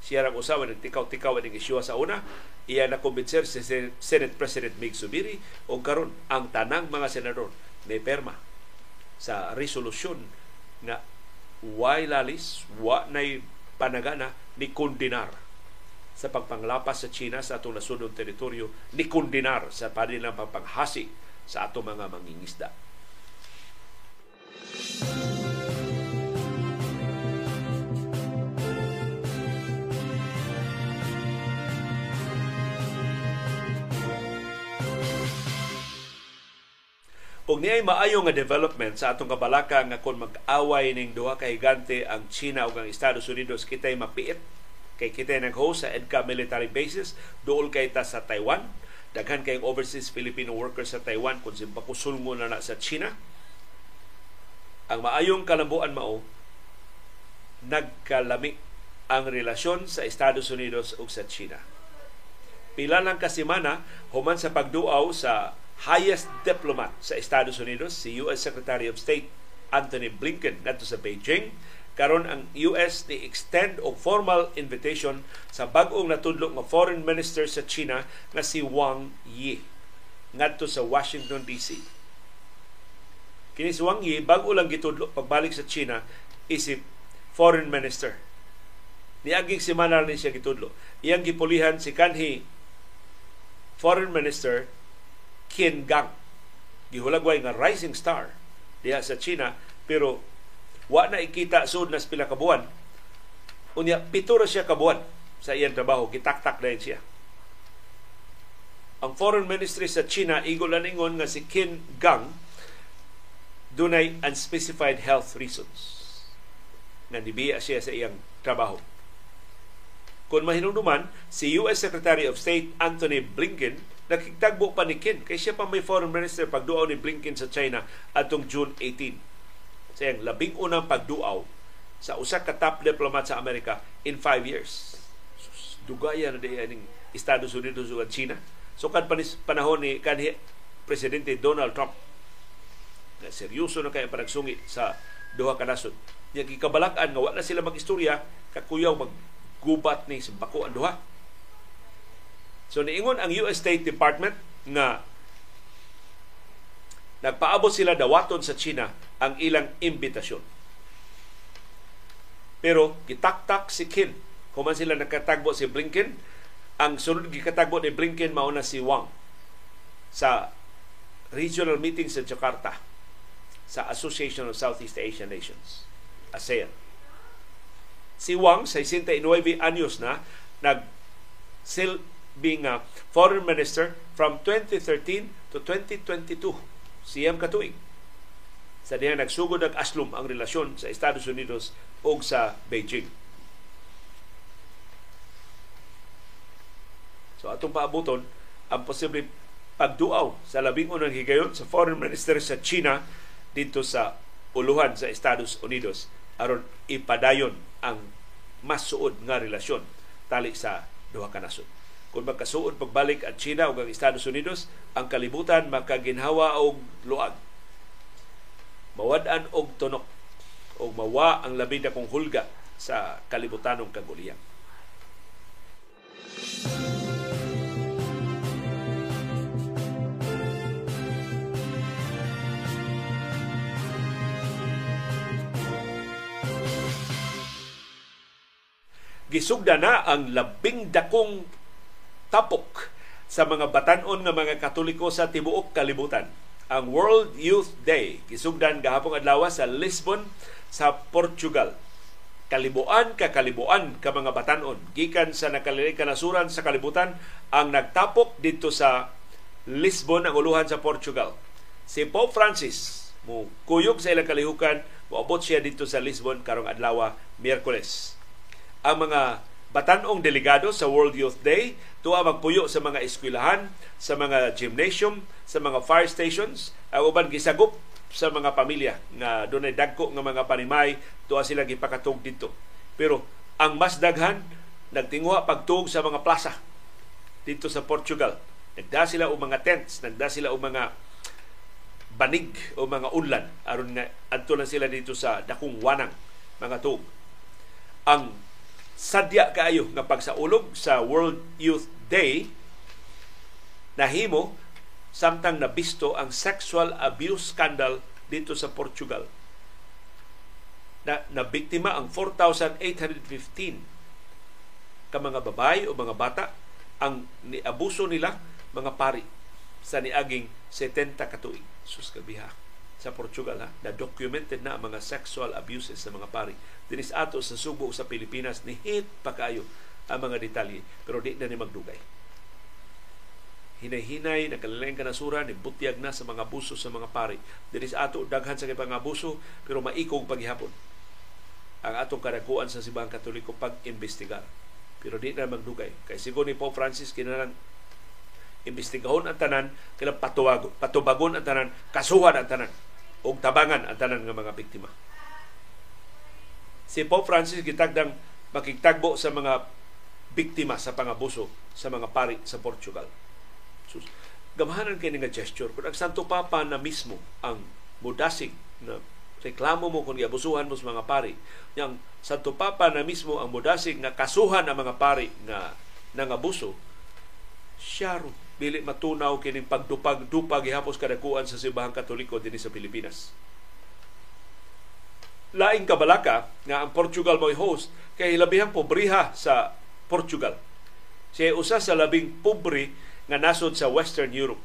Siya ram usawa ng tikaw-tikaw ang isyuha sa una, iya na kumbinser si Senate President Mig Subiri o karon ang tanang mga senador ni perma sa resolusyon na why lalis, wa nay panagana ni kondinar sa pagpanglapas sa China sa atong nasunod teritoryo ni kondinar sa panilang pagpanghasi sa atong mga mangingisda. Ug niay maayo nga development sa atong kabalaka nga kung mag-away ning duha ka higante ang China ug ang Estados Unidos kitay mapiit kay kitay nag-host sa EDCA military bases duol kay ta sa Taiwan daghan kay overseas Filipino workers sa Taiwan kung simpakusulngo na na sa China ang maayong kalambuan mao nagkalami ang relasyon sa Estados Unidos ug sa China. Pila lang ka semana human sa pagduaw sa highest diplomat sa Estados Unidos, si US Secretary of State Anthony Blinken ngadto sa Beijing, karon ang US ni extend og formal invitation sa bag-ong natudlo nga foreign minister sa China nga si Wang Yi ngadto sa Washington DC. Kini si Wang Yi bag-o lang gitudlo pagbalik sa China isip foreign minister Niaging semana ni siya gitudlo. Iyang gipulihan si kanhi Foreign Minister Qin Gang. Gihulagway nga rising star diha sa China pero wa na ikita sud nas pila ka buwan. Unya pito ra siya ka buwan sa iyang trabaho gitaktak na siya. Ang Foreign Ministry sa China igol ingon nga si Qin Gang dunay unspecified health reasons na nibiya siya sa iyang trabaho kung mahinungduman, si US Secretary of State Anthony Blinken nakikitagbo pa ni Kin kay siya pa may foreign minister pagduaw ni Blinken sa China atong June 18. Sayang, labing unang pagduaw sa usa ka top diplomat sa Amerika in five years. Dugaya na diya ning Estados Unidos ug China. So kad panahon ni kanhi presidente Donald Trump na seryoso na kay panagsungi sa duha ka nasod. Nya gikabalak-an nga wala sila mag-istorya kakuyaw mag gubat ni sa bako ang duha. So niingon ang US State Department nga nagpaabot sila dawaton sa China ang ilang imbitasyon. Pero gitaktak si Kim. Kuman sila nakatagbo si Blinken, ang sunod gikatagbo ni Blinken mauna si Wang sa regional meeting sa Jakarta sa Association of Southeast Asian Nations, ASEAN si Wang, 69 anyos na, nag silbing uh, foreign minister from 2013 to 2022. Siyam katuig. Sa diha nagsugod ang aslum ang relasyon sa Estados Unidos o sa Beijing. So atong paabuton ang posible pagduaw sa labing unang higayon sa foreign minister sa China dito sa uluhan sa Estados Unidos aron ipadayon ang mas suod nga relasyon tali sa duha ka nasod. Kung magkasuod pagbalik ang China o ang Estados Unidos, ang kalibutan makaginhawa og luag. Mawad-an og tunok o mawa ang labi na kong hulga sa kalibutanong kaguliyang. gisugda na ang labing dakong tapok sa mga batanon nga mga Katoliko sa tibuok kalibutan. Ang World Youth Day gisugdan gahapon adlaw sa Lisbon sa Portugal. Kalibuan ka kalibuan ka mga batanon gikan sa nakalilay kanasuran sa kalibutan ang nagtapok dito sa Lisbon ang uluhan sa Portugal. Si Pope Francis mo kuyog sa ilang kalihukan moabot siya dito sa Lisbon karong adlaw Miyerkules ang mga batanong delegado sa World Youth Day tuwa magpuyo sa mga eskwelahan, sa mga gymnasium, sa mga fire stations, ang uban gisagop sa mga pamilya nga dunay dagko nga mga panimay tuwa sila gipakatug dito. Pero ang mas daghan nagtinguha pagtug sa mga plaza dito sa Portugal. Nagda sila og mga tents, nagda sila og mga banig o mga unlan aron nga adto sila dito sa dakong wanang mga tug. Ang sadya kaayo nga pagsaulog sa World Youth Day nahimo samtang nabisto ang sexual abuse scandal dito sa Portugal. Na nabiktima ang 4,815 ka mga babae o mga bata ang niabuso nila mga pari sa niaging 70 katuig. Sus kabiha sa Portugal ha, na documented na mga sexual abuses sa mga pari. Dinis ato sa Subo sa Pilipinas ni hit pa kayo ang mga detalye pero di na ni magdugay. Hinay-hinay, nakalilaing kanasura, ni butyag na sa mga abuso sa mga pari. Dinis ato daghan sa kipang abuso pero maikog paghihapon ang atong karaguan sa Sibang Katoliko pag-imbestigar. Pero di na magdugay. Kay sigo ni Pope Francis, kinalang imbestigahon ang tanan, kailang patubagon ang tanan, kasuhan ang tanan og tabangan ang tanan nga mga biktima. Si Pope Francis gitagdang makigtagbo sa mga biktima sa pangabuso sa mga pari sa Portugal. So, gamahanan kay nga gesture. Kung ang Santo Papa na mismo ang mudasig na reklamo mo kung giabusuhan mo sa mga pari. Yang Santo Papa na mismo ang mudasig nga kasuhan ang mga pari nga nangabuso, siya ro dili matunaw kining pagdupag-dupag gihapos kadakuan sa simbahang katoliko dinhi sa Pilipinas. Laing kabalaka nga ang Portugal mo'y host kay labihang pobriha sa Portugal. Siya usa sa labing pobre nga nasod sa Western Europe.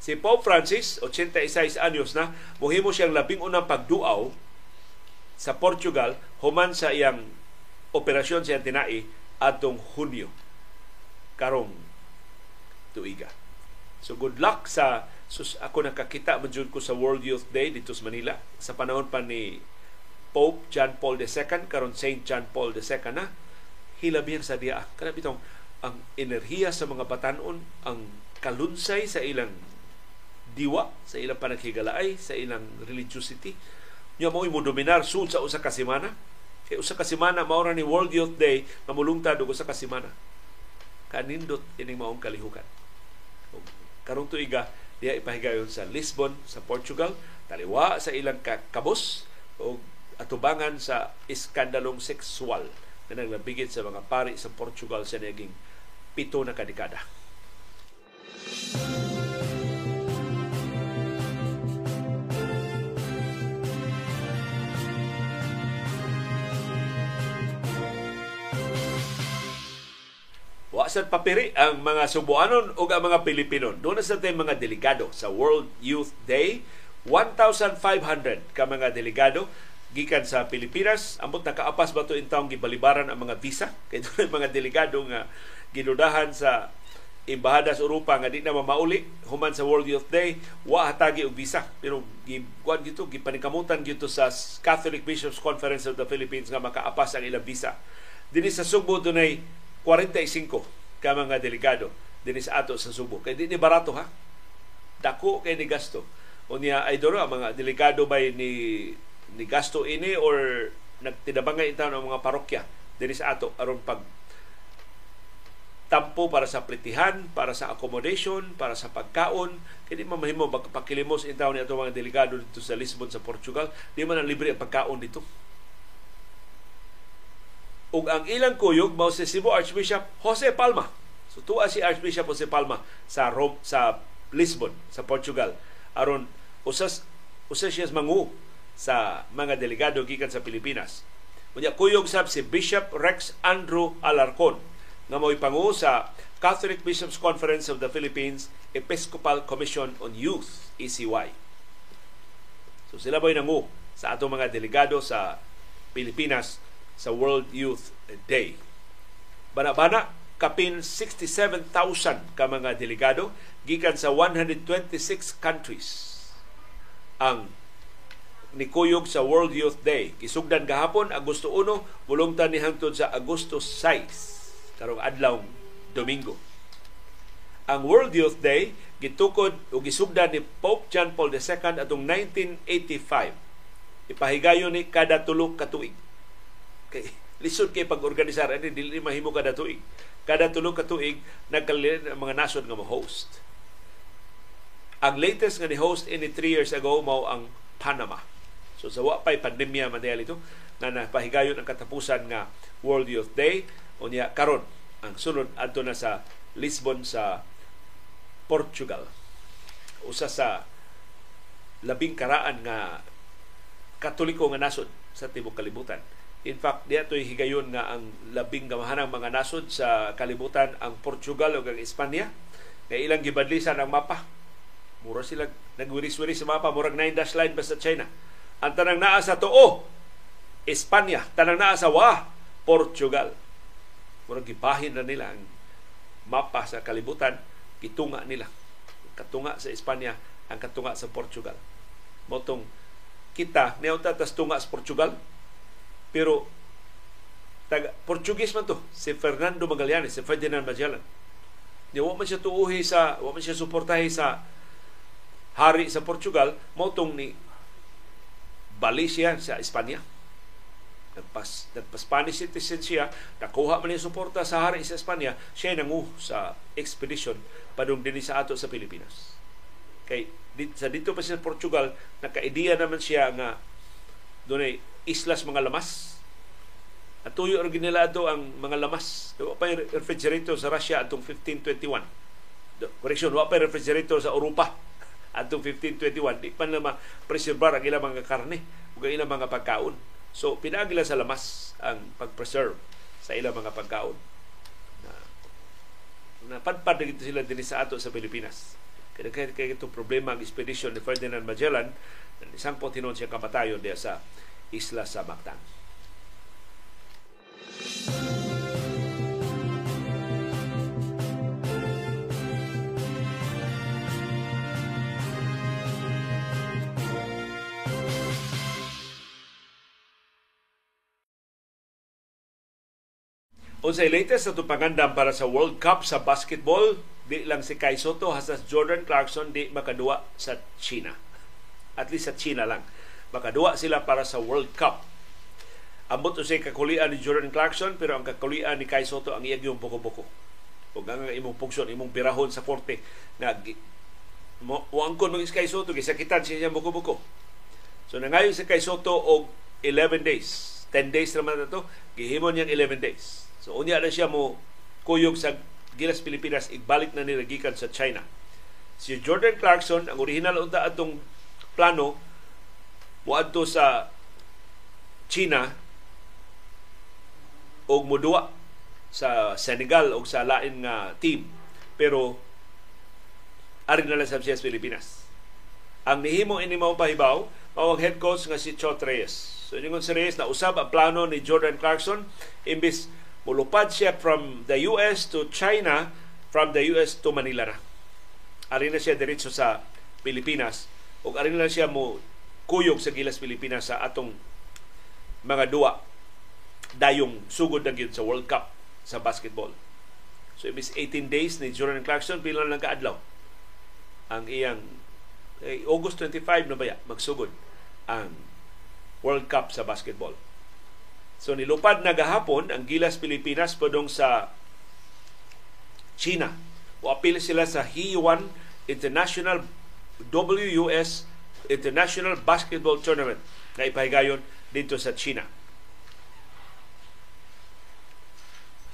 Si Pope Francis, 86 anyos na, muhimo siyang labing unang pagduaw sa Portugal human sa iyang operasyon sa tinai atong Hunyo karong tuiga. So good luck sa sus ako nakakita man ko sa World Youth Day dito sa Manila. Sa panahon pa ni Pope John Paul II karon Saint John Paul II na hilabihan sa diya. Kana bitong ang enerhiya sa mga batanon ang kalunsay sa ilang diwa sa ilang panaghigalaay sa ilang religiosity. Nya mo mo dominar sud sa usa ka semana. Kay usa ka semana mao ni World Youth Day nga mulungtad og usa ka semana. Kanindot ining maong kalihukan karong tuiga diya ipahigayon sa Lisbon sa Portugal taliwa sa ilang kabos o atubangan sa iskandalong sexual na naglabigit sa mga pari sa Portugal sa naging pito na kadekada. Música Wa sad papiri ang mga Subuanon o ang mga Pilipino. Doon sa tayo mga delegado sa World Youth Day. 1,500 ka mga delegado gikan sa Pilipinas. Ambot nakaapas ba ito in taong gibalibaran ang mga visa? Kaya doon mga delegado nga ginudahan sa Embahada sa Europa nga di na mamauli human sa World Youth Day wa hatagi og visa pero gikuan gito gipanikamutan gito sa Catholic Bishops Conference of the Philippines nga makaapas ang ilang visa dinhi sa Subo dunay 45 ka mga delegado dinhi sa ato sa Subo. Kay di ni barato ha. Dako kay ni gasto. Unya ay doro ang mga delegado bay ni ni gasto ini or nagtidabangay itaw ng mga parokya dinhi sa ato aron pag tampo para sa plitihan, para sa accommodation, para sa pagkaon. Kaya di man mahimo magpakilimos intaw ni ato mga delegado dito sa Lisbon sa Portugal. Di man ang libre ang pagkaon dito ug ang ilang kuyog mao si Cebu Archbishop Jose Palma. So tuwa si Archbishop Jose Palma sa Rome, sa Lisbon sa Portugal aron usas usas siya mangu sa mga delegado gikan sa Pilipinas. Unya kuyog sab si Bishop Rex Andrew Alarcon nga mo'y pangu sa Catholic Bishops Conference of the Philippines Episcopal Commission on Youth ECY. So sila ba'y nangu sa atong mga delegado sa Pilipinas sa World Youth Day. Bana-bana, kapin 67,000 ka mga delegado gikan sa 126 countries ang nikuyog sa World Youth Day. Kisugdan gahapon Agosto 1, bulungtan ni hangtod sa Agosto 6 karong adlaw Domingo. Ang World Youth Day gitukod o gisugdan ni Pope John Paul II atong 1985. Ipahigayon ni kada tulo ka tuig kay lisod kay pag-organisar ani dili mahimo kada tuig. Kada tulo ka tuig nagkalin ang mga nasod nga mo-host ang latest nga ni host ini 3 years ago mao ang Panama. So sa wa pay pandemya man ito na napahigayon ang katapusan nga World Youth Day unya karon ang sunod adto na sa Lisbon sa Portugal. Usa sa labing karaan nga katoliko nga nasod sa tibok kalibutan In fact, diya to'y higayon nga ang labing gamahanang mga nasod sa kalibutan ang Portugal o ang Espanya. Kaya ilang gibadlisan ang mapa. Mura sila nagwiris-wiris sa mapa. Murag 9 dash line basta China. Ang tanang naa sa tuo, Espanya. Tanang naa sa wa, Portugal. Murag gibahin na nila ang mapa sa kalibutan. Gitunga nila. Katunga sa Espanya, ang katunga sa Portugal. Motong kita, neota tas tunga sa Portugal, pero taga Portuguese man to, si Fernando Magallanes, si Ferdinand Magellan. Di wa man siya tuuhi sa, wa man siya suportahi sa hari sa Portugal, mo ni bali siya sa Espanya. nagpas nagpa Spanish citizen siya, nakuha man yung suporta sa hari sa Espanya, siya nangu sa expedition padung dinhi sa ato sa Pilipinas. Kay sa dito pa sa Portugal, naka-idea naman siya nga dunay islas mga lamas. At tuyo rin ginilado ang mga lamas. Wa pa refrigerator sa Russia atong 1521. Correction, wa pa refrigerator sa Europa atong 1521. Di pa na ma-preservar ang ilang mga karne ug ilang mga pagkaon So, pinagila sa lamas ang pag-preserve sa ilang mga pagkaon. Na, napadpad na sila din sa ato sa Pilipinas. Kaya kaya, itong problema ang expedition ni Ferdinand Magellan, isang po tinon siya kapatayon diya sa isla sa Mactan. Unsay latest sa pangandam para sa World Cup sa basketball, di lang si Kai Soto hasas Jordan Clarkson di makadua sa China. At least sa China lang. Makadua sila para sa World Cup. Ambot usay kakulian ni Jordan Clarkson pero ang kakulian ni Kai Soto ang iyang yung buko-buko. Ug ang imong pugsyon, imong pirahon sa korte nga mo angkon mo Kai Soto gisakitan siya siyang buko-buko. So nangayon si Kai Soto og 11 days. 10 days naman na to, gihimo niyang 11 days So unya na siya mo kuyog sa Gilas Pilipinas igbalik na nila gikan sa China. Si Jordan Clarkson ang original unta atong plano moadto sa China og mudua sa Senegal o sa lain nga team. Pero ari na lang sa Pilipinas. Ang nihimo ini mao pahibaw mao ang head coach nga si Chot Reyes. So ingon si Reyes na usab ang plano ni Jordan Clarkson imbis Mulupad siya from the US to China, from the US to Manila na. Ari na siya diretso sa Pilipinas ug ari na siya mo kuyog sa gilas Pilipinas sa atong mga duwa dayong sugod na gyud sa World Cup sa basketball. So ibis 18 days ni Jordan Clarkson pila lang kaadlaw ang iyang eh, August 25 na baya magsugod ang World Cup sa basketball. So nilupad na gahapon ang Gilas Pilipinas padong sa China. O apil sila sa He1 International WUS International Basketball Tournament na ipahigayon dito sa China.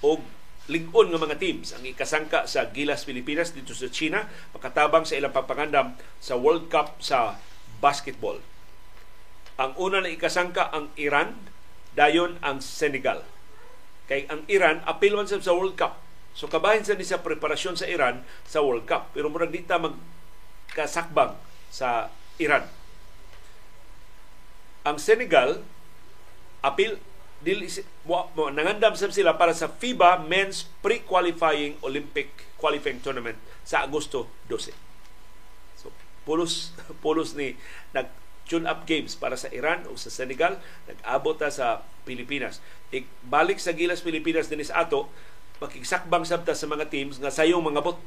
O lingon nga mga teams ang ikasangka sa Gilas Pilipinas dito sa China makatabang sa ilang pagpangandam sa World Cup sa basketball. Ang una na ikasangka ang Iran dayon ang Senegal. Kay ang Iran apil man sa World Cup. So kabahin sa ni sa preparasyon sa Iran sa World Cup. Pero murag dita magkasakbang sa Iran. Ang Senegal apil dili mo, mo, nangandam sab sila para sa FIBA Men's Pre-Qualifying Olympic Qualifying Tournament sa Agosto 12. So pulos pulos ni nag tune-up games para sa Iran o sa Senegal. Nag-abot ta sa Pilipinas. balik sa Gilas Pilipinas dinis ato, makigsakbang sabta sa mga teams nga sayong mga bot.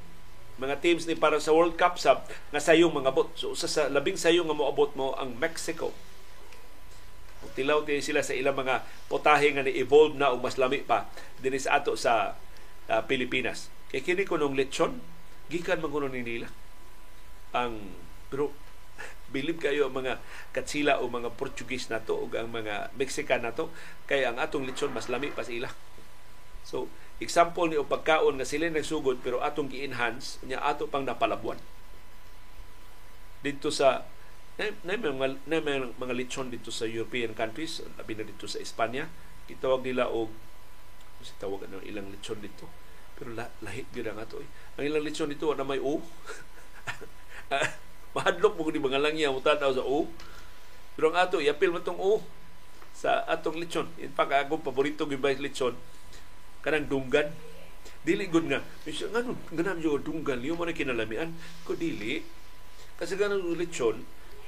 Mga teams ni para sa World Cup sab nga sayong mga bot. So usa sa labing sayong nga moabot mo ang Mexico. Tilaw din sila sa ilang mga potahe nga ni-evolve na o mas lami pa dinis ato sa uh, Pilipinas. Kay kini ko nung lechon, gikan man ni nila. Ang pero bilib kayo ang mga katsila o mga Portuguese nato o ang mga Mexican nato kay ang atong lechon mas lami pa sa ila. So, example ni pagkaon nga sila nagsugod pero atong gi-enhance nya ato pang napalabuan. Dito sa na, na, mga, na mga, mga lechon dito sa European countries, labi na dito sa Espanya, gitawag nila og si tawag ng ilang lechon dito. Pero la, lahit gyud ang ato eh. Ang ilang lechon dito na may o. Mahadlok mo ni mga langya mo tanaw sa O. Pero ang ato, iapil mo itong O sa atong lechon. In fact, akong paborito gibay lechon, kanang dunggan. Dili gud nga. Misyo, nga nun, ganam yung dunggan, liyo mo na kinalamian. Ko dili. Kasi ganang lechon,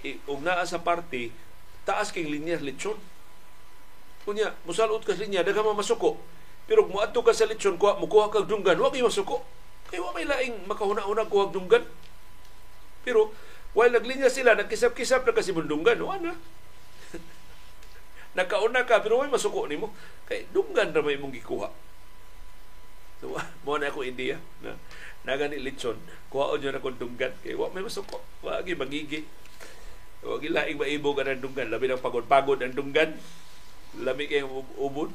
eh, og naa sa party, taas kay linya lechon. Kunya, musalot ka sa linya, daga masuko. Pero kung muadto ka sa lechon, kuha, mukuha kag dunggan, wa kay masuko. Kaya wa may laing makahuna-una kuha dunggan. Pero While naglinya sila, nagkisap-kisap na kasi bundungan, o ano? nakauna ka pero may masuko nimo kay dunggan ra may imong gikuha. So mo na ako idea na nagani lechon kuhaon yun akong dunggan. Kay wa may masuko. Wa gi magigi. Wa gi laing maibo ka ng dunggan. Labi ng pagod-pagod ang dunggan. Lami kay ubod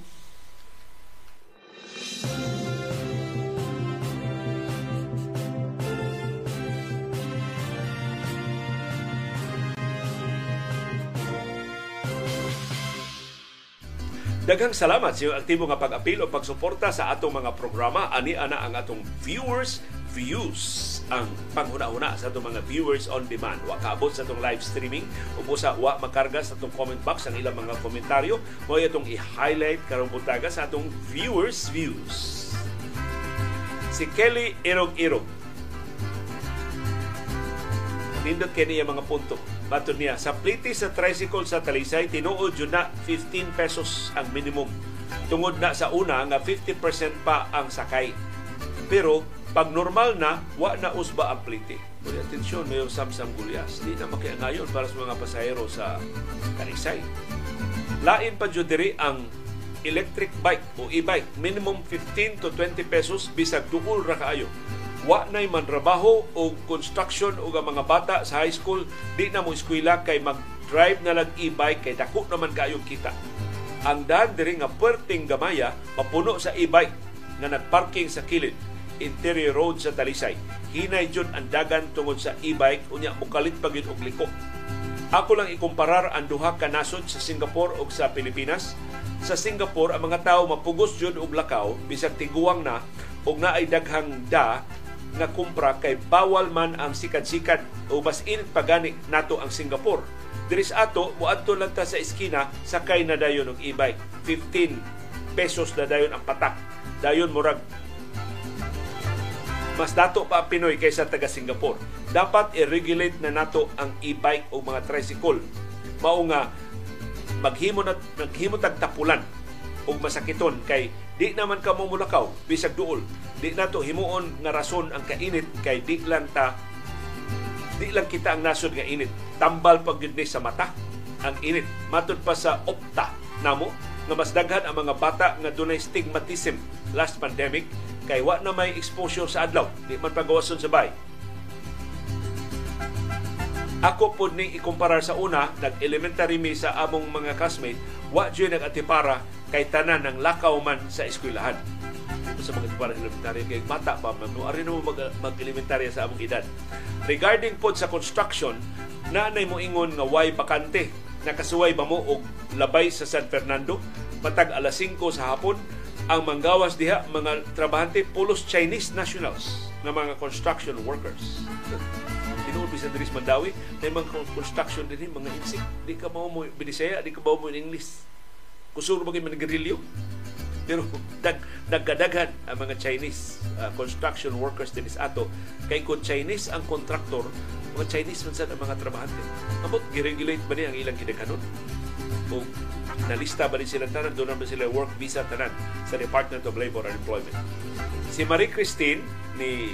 Daghang salamat sa aktibo nga pag-apil o pagsuporta sa atong mga programa. Ani ana ang atong viewers views ang panghuna-huna sa atong mga viewers on demand. Wa kaabot sa atong live streaming o sa wa makarga sa atong comment box ang ilang mga komentaryo. Mo itong i-highlight karong buntaga sa atong viewers views. Si Kelly Irog-Irog. Nindot kini mga punto Bato niya, sa pliti sa tricycle sa Talisay, tinuod yun na 15 pesos ang minimum. Tungod na sa una nga 50% pa ang sakay. Pero pag normal na, wa na usba ang pliti. Kaya atensyon, may samsam gulyas. Di na makiangayon para sa mga pasahero sa Talisay. Lain pa diri ang electric bike o e-bike. Minimum 15 to 20 pesos bisag duol ra kaayo wa nay manrabaho o construction o mga bata sa high school di na mo eskwela kay mag-drive na lang e-bike kay dako naman kayo kita. Ang daan diri nga puerting gamaya mapuno sa e-bike nga nagparking sa kilid interior road sa Talisay. Hinay jud ang dagan tungod sa e-bike unya mukalit pa og liko. Ako lang ikumparar ang duha ka nasod sa Singapore ug sa Pilipinas. Sa Singapore ang mga tawo mapugos jud og lakaw bisag tiguang na ug naay daghang da nga kumpra kay bawal man ang sikat-sikat o mas init pa gani nato ang Singapore. Diris ato, muadto lang ta sa eskina, sakay na dayon ng e-bike. 15 pesos na dayon ang patak. Dayon murag mas dato pa ang Pinoy kaysa taga Singapore. Dapat i-regulate na nato ang e-bike o mga tricycle. Mao nga maghimo na maghimo tag tapulan og masakiton kay di naman ka mo mulakaw bisag duol Di nato himuon nga rason ang kainit kay di lang ta di lang kita ang nasod nga init. Tambal pag sa mata ang init. Matod pa sa opta namo nga mas daghan ang mga bata nga dunay stigmatism last pandemic kay wa na may exposure sa adlaw. Di man pagawason sa bay. Ako po ni ikumparar sa una, nag-elementary mi sa among mga classmate, wa dyan nag-atipara kay tanan ng lakaw man sa eskwelahan. Sa mga parang elementarya kay bata pa man no? Ari mo mag, mag-elementarya sa among edad. Regarding pod sa construction nanay mo ingon nga way bakante? Nakasuway ba mo og labay sa San Fernando? Matag alas 5 sa hapon ang manggawas diha mga trabahante pulos Chinese nationals na mga construction workers tinuod sa Mandawi may mga construction din mga insik di ka mao mo binisaya di ka mao mo English. Kusuro ba kay managarilyo pero dag, nagkadaghan ang mga Chinese uh, construction workers din is ato. Kay kung Chinese ang kontraktor mga Chinese man sa mga trabahante. Amot giregulate ba ni ang ilang kidaghanon o nalista ba ni sila tanan? Doon ba sila work visa tanan sa Department of Labor and Employment? Si Marie Christine ni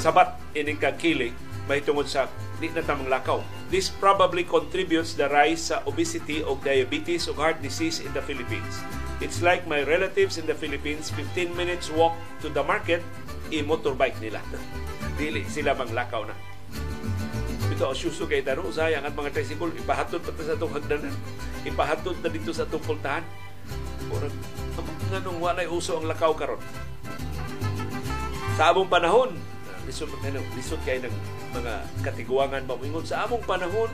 Sabat ining kagkili mahitungod sa di na tamang lakaw This probably contributes the rise sa obesity o diabetes o heart disease in the Philippines. It's like my relatives in the Philippines, 15 minutes walk to the market, i-motorbike nila. Dili sila bang lakaw na. Ito ang suso kay Taro, sayang at mga tricycle, ipahatod pa sa itong hagdanan. Ipahatod na dito sa itong pultahan. Murag, nga nung walay uso ang lakaw karon. Sa among panahon, lisod, ano, lisod kayo ng mga katiguangan mamingon. Sa among panahon,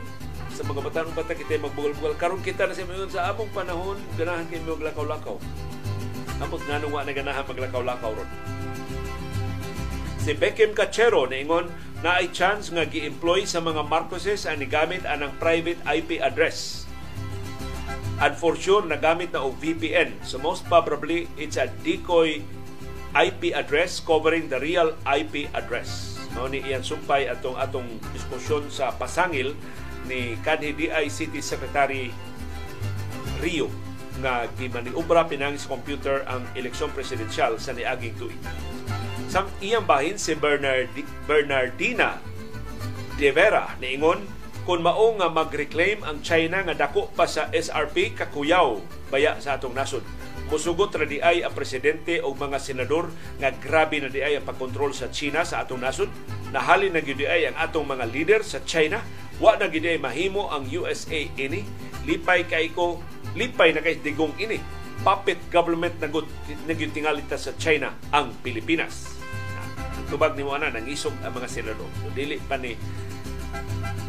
sa mga batanong bata kita magbugal-bugal karon kita na sa mayon sa among panahon ganahan kay maglakaw-lakaw. Amot nganong wa na ganahan maglakaw-lakaw ron. Si Beckham Cachero ingon na ay chance nga gi-employ sa mga Marcoses ang nigamit anang private IP address. And for sure nagamit na og VPN so most probably it's a decoy IP address covering the real IP address mao ni iyan sumpay atong atong diskusyon sa pasangil ni kanhi DI City Secretary Rio nga gimaniubra pinang sa computer ang eleksyon presidensyal sa niaging tuig. Sa iyang bahin si Bernard, Bernardina De Vera niingon kung mao nga mag-reclaim ang China nga dako pa sa SRP kakuyaw baya sa atong nasod. Musugot ra di ay ang presidente o mga senador nga grabe na di ay ang pagkontrol sa China sa atong nasod. Nahalin na gyud ay ang atong mga leader sa China. Wa na gyud ay mahimo ang USA ini. Lipay kay ko, lipay na kay digong ini. Puppet government na gud tingalita sa China ang Pilipinas. Tubag ni mo ana nangisog ang mga senador. So, dili pa ni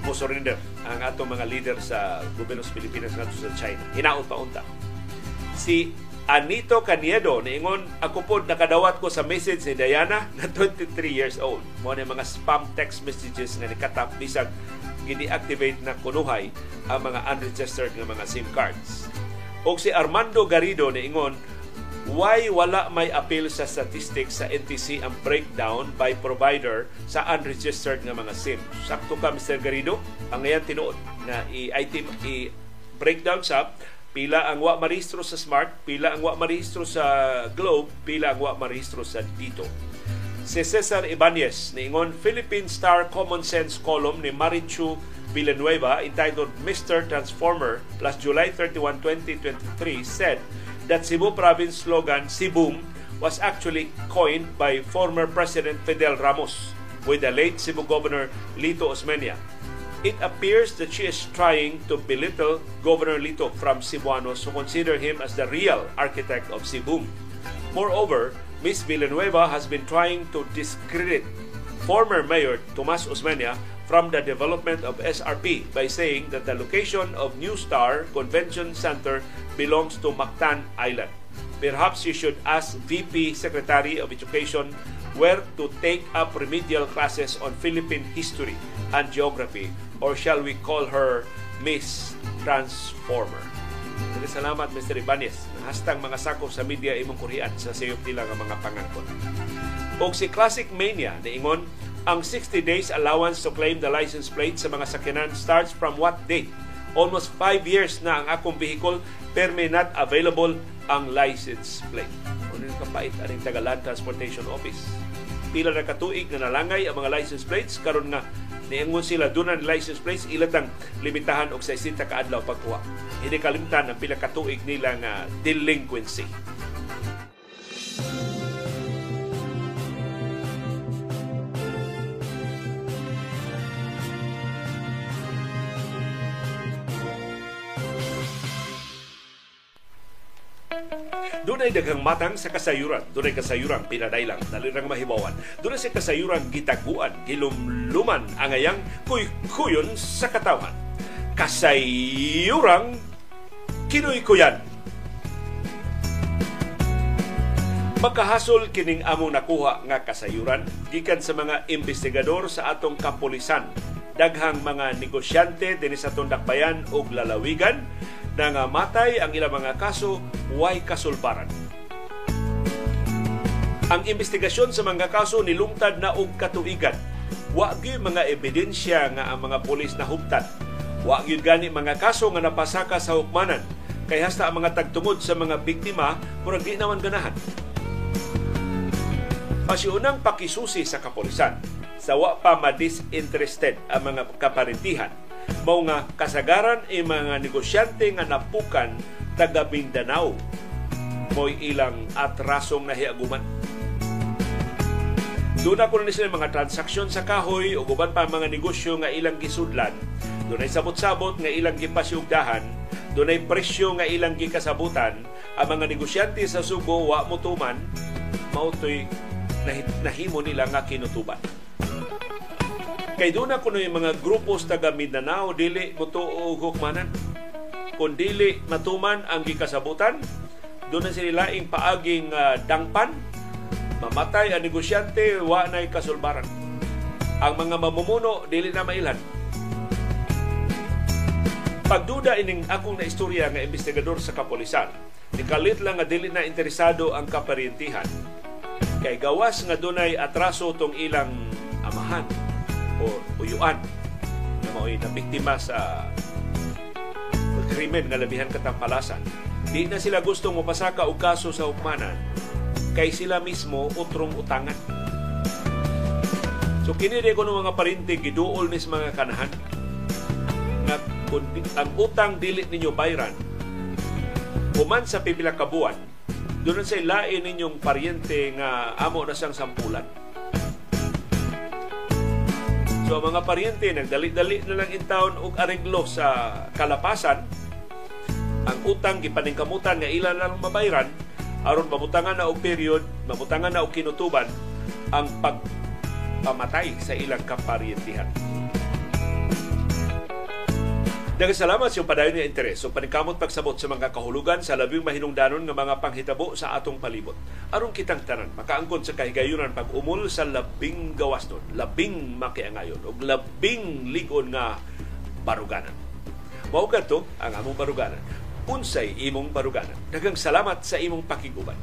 mo surrender ang atong mga leader sa gobyerno sa Pilipinas ngadto sa China. Hinaot pa unta. Si Anito Caniedo niingon ako pod nakadawat ko sa message ni Diana na 23 years old. Mo ni mga spam text messages nga nikatap bisag gini-activate na kunuhay ang mga unregistered nga mga SIM cards. O si Armando Garrido niingon why wala may appeal sa statistics sa NTC ang breakdown by provider sa unregistered nga mga SIM. Sakto ka Mr. Garrido, ang ngayon tinuod na i-item i-breakdown sa pila ang wa marehistro sa Smart, pila ang wa marehistro sa Globe, pila ang wa marehistro sa Dito. Si Cesar Ibanez niingon Philippine Star Common Sense column ni Marichu Villanueva entitled Mr. Transformer plus July 31, 2023 said that Cebu province slogan Sibum was actually coined by former President Fidel Ramos with the late Cebu Governor Lito Osmeña it appears that she is trying to belittle Governor Lito from Cebuanos who consider him as the real architect of Cebu. Moreover, Ms. Villanueva has been trying to discredit former Mayor Tomas Osmeña from the development of SRP by saying that the location of New Star Convention Center belongs to Mactan Island. Perhaps you should ask VP Secretary of Education where to take up remedial classes on Philippine history and geography or shall we call her Miss Transformer? Dili salamat Mr. Ibanez. Hastang mga sakop sa media imong kurian sa sayop nila nga mga pangangkon. Og si Classic Mania niingon ang 60 days allowance to claim the license plate sa mga sakyanan starts from what date? Almost 5 years na ang akong vehicle perme not available ang license plate. Ano yung kapait aning Tagalan Transportation Office? Pila na katuig na nalangay ang mga license plates karon nga niingon sila dunan license plates ilatang limitahan og 60 ka adlaw pagkuha. Hindi kalimtan ang pila ka tuig nila nga delinquency. Dunay daghang matang sa kasayuran. Dunay kasayuran pinadailang dalirang mahibawan. Dunay sa kasayuran gitaguan, gilumluman angayang kuy-kuyon sa katawan. Kasayuran kinuy-kuyan. Makahasol kining among nakuha nga kasayuran gikan sa mga investigador sa atong kapulisan daghang mga negosyante dinhi sa Tundakbayan ug lalawigan na nga matay ang ilang mga kaso way kasulbaran. Ang investigasyon sa mga kaso nilungtad na og katuigan. Wa mga ebidensya nga ang mga pulis nahubtan. Wa gyud gani mga kaso nga napasaka sa hukmanan kay hasta ang mga tagtungod sa mga biktima murag di naman ganahan. Pasiunang pakisusi sa kapulisan sa wa pa ma-disinterested ang mga kaparintihan mao nga kasagaran ay mga negosyante nga napukan taga Mindanao mo'y ilang atrasong nahiaguman. Doon ako na sila mga transaksyon sa kahoy o guban pa mga negosyo nga ilang gisudlan. Doon ay sabot-sabot nga ilang gipasyugdahan. Doon ay presyo nga ilang gikasabutan. Ang mga negosyante sa Subo wa mutuman mautoy nahimo nila nga kinutuban. Kay doon na kuno yung mga grupos taga Mindanao dili mutuo hukmanan. Kung dili matuman ang gikasabutan, doon na sila laing paaging uh, dangpan, mamatay ang negosyante, wa na'y kasulbaran. Ang mga mamumuno, dili na mailan. Pagduda ining akong na istorya nga investigador sa kapolisan, nikalit lang nga dili na interesado ang kaparintihan. Kay gawas nga dunay atraso tong ilang amahan o uyuan na mao'y nabiktima sa krimen nga labihan katampalasan. Di na sila gustong mapasaka og kaso sa hukmanan kay sila mismo utrong utangan. So kini ko ng mga parintig giduol mis mga kanahan kung di- ang utang dili ninyo bayran human sa pipila ka buwan doon sa lain ninyong paryente nga amo na siyang sampulan So mga paryente nagdali-dali na lang in town og arenglo sa kalapasan ang utang gipaningkamutan nga ilan lang mabayran aron mabutangan na og period, mabutangan na og kinutuban ang pagpamatay sa ilang kaparyentihan. Daghang salamat sa padayon nga interes. So paningkamot pagsabot sa mga kahulugan sa labing mahinungdanon nga mga panghitabo sa atong palibot. Aron kitang tanan, makaangkon sa kahigayunan pag umul sa labing gawas nun, labing makiangayon, o labing ligon nga baruganan. Mao to ang among baruganan. Unsay imong baruganan. Daghang salamat sa imong pakiguban.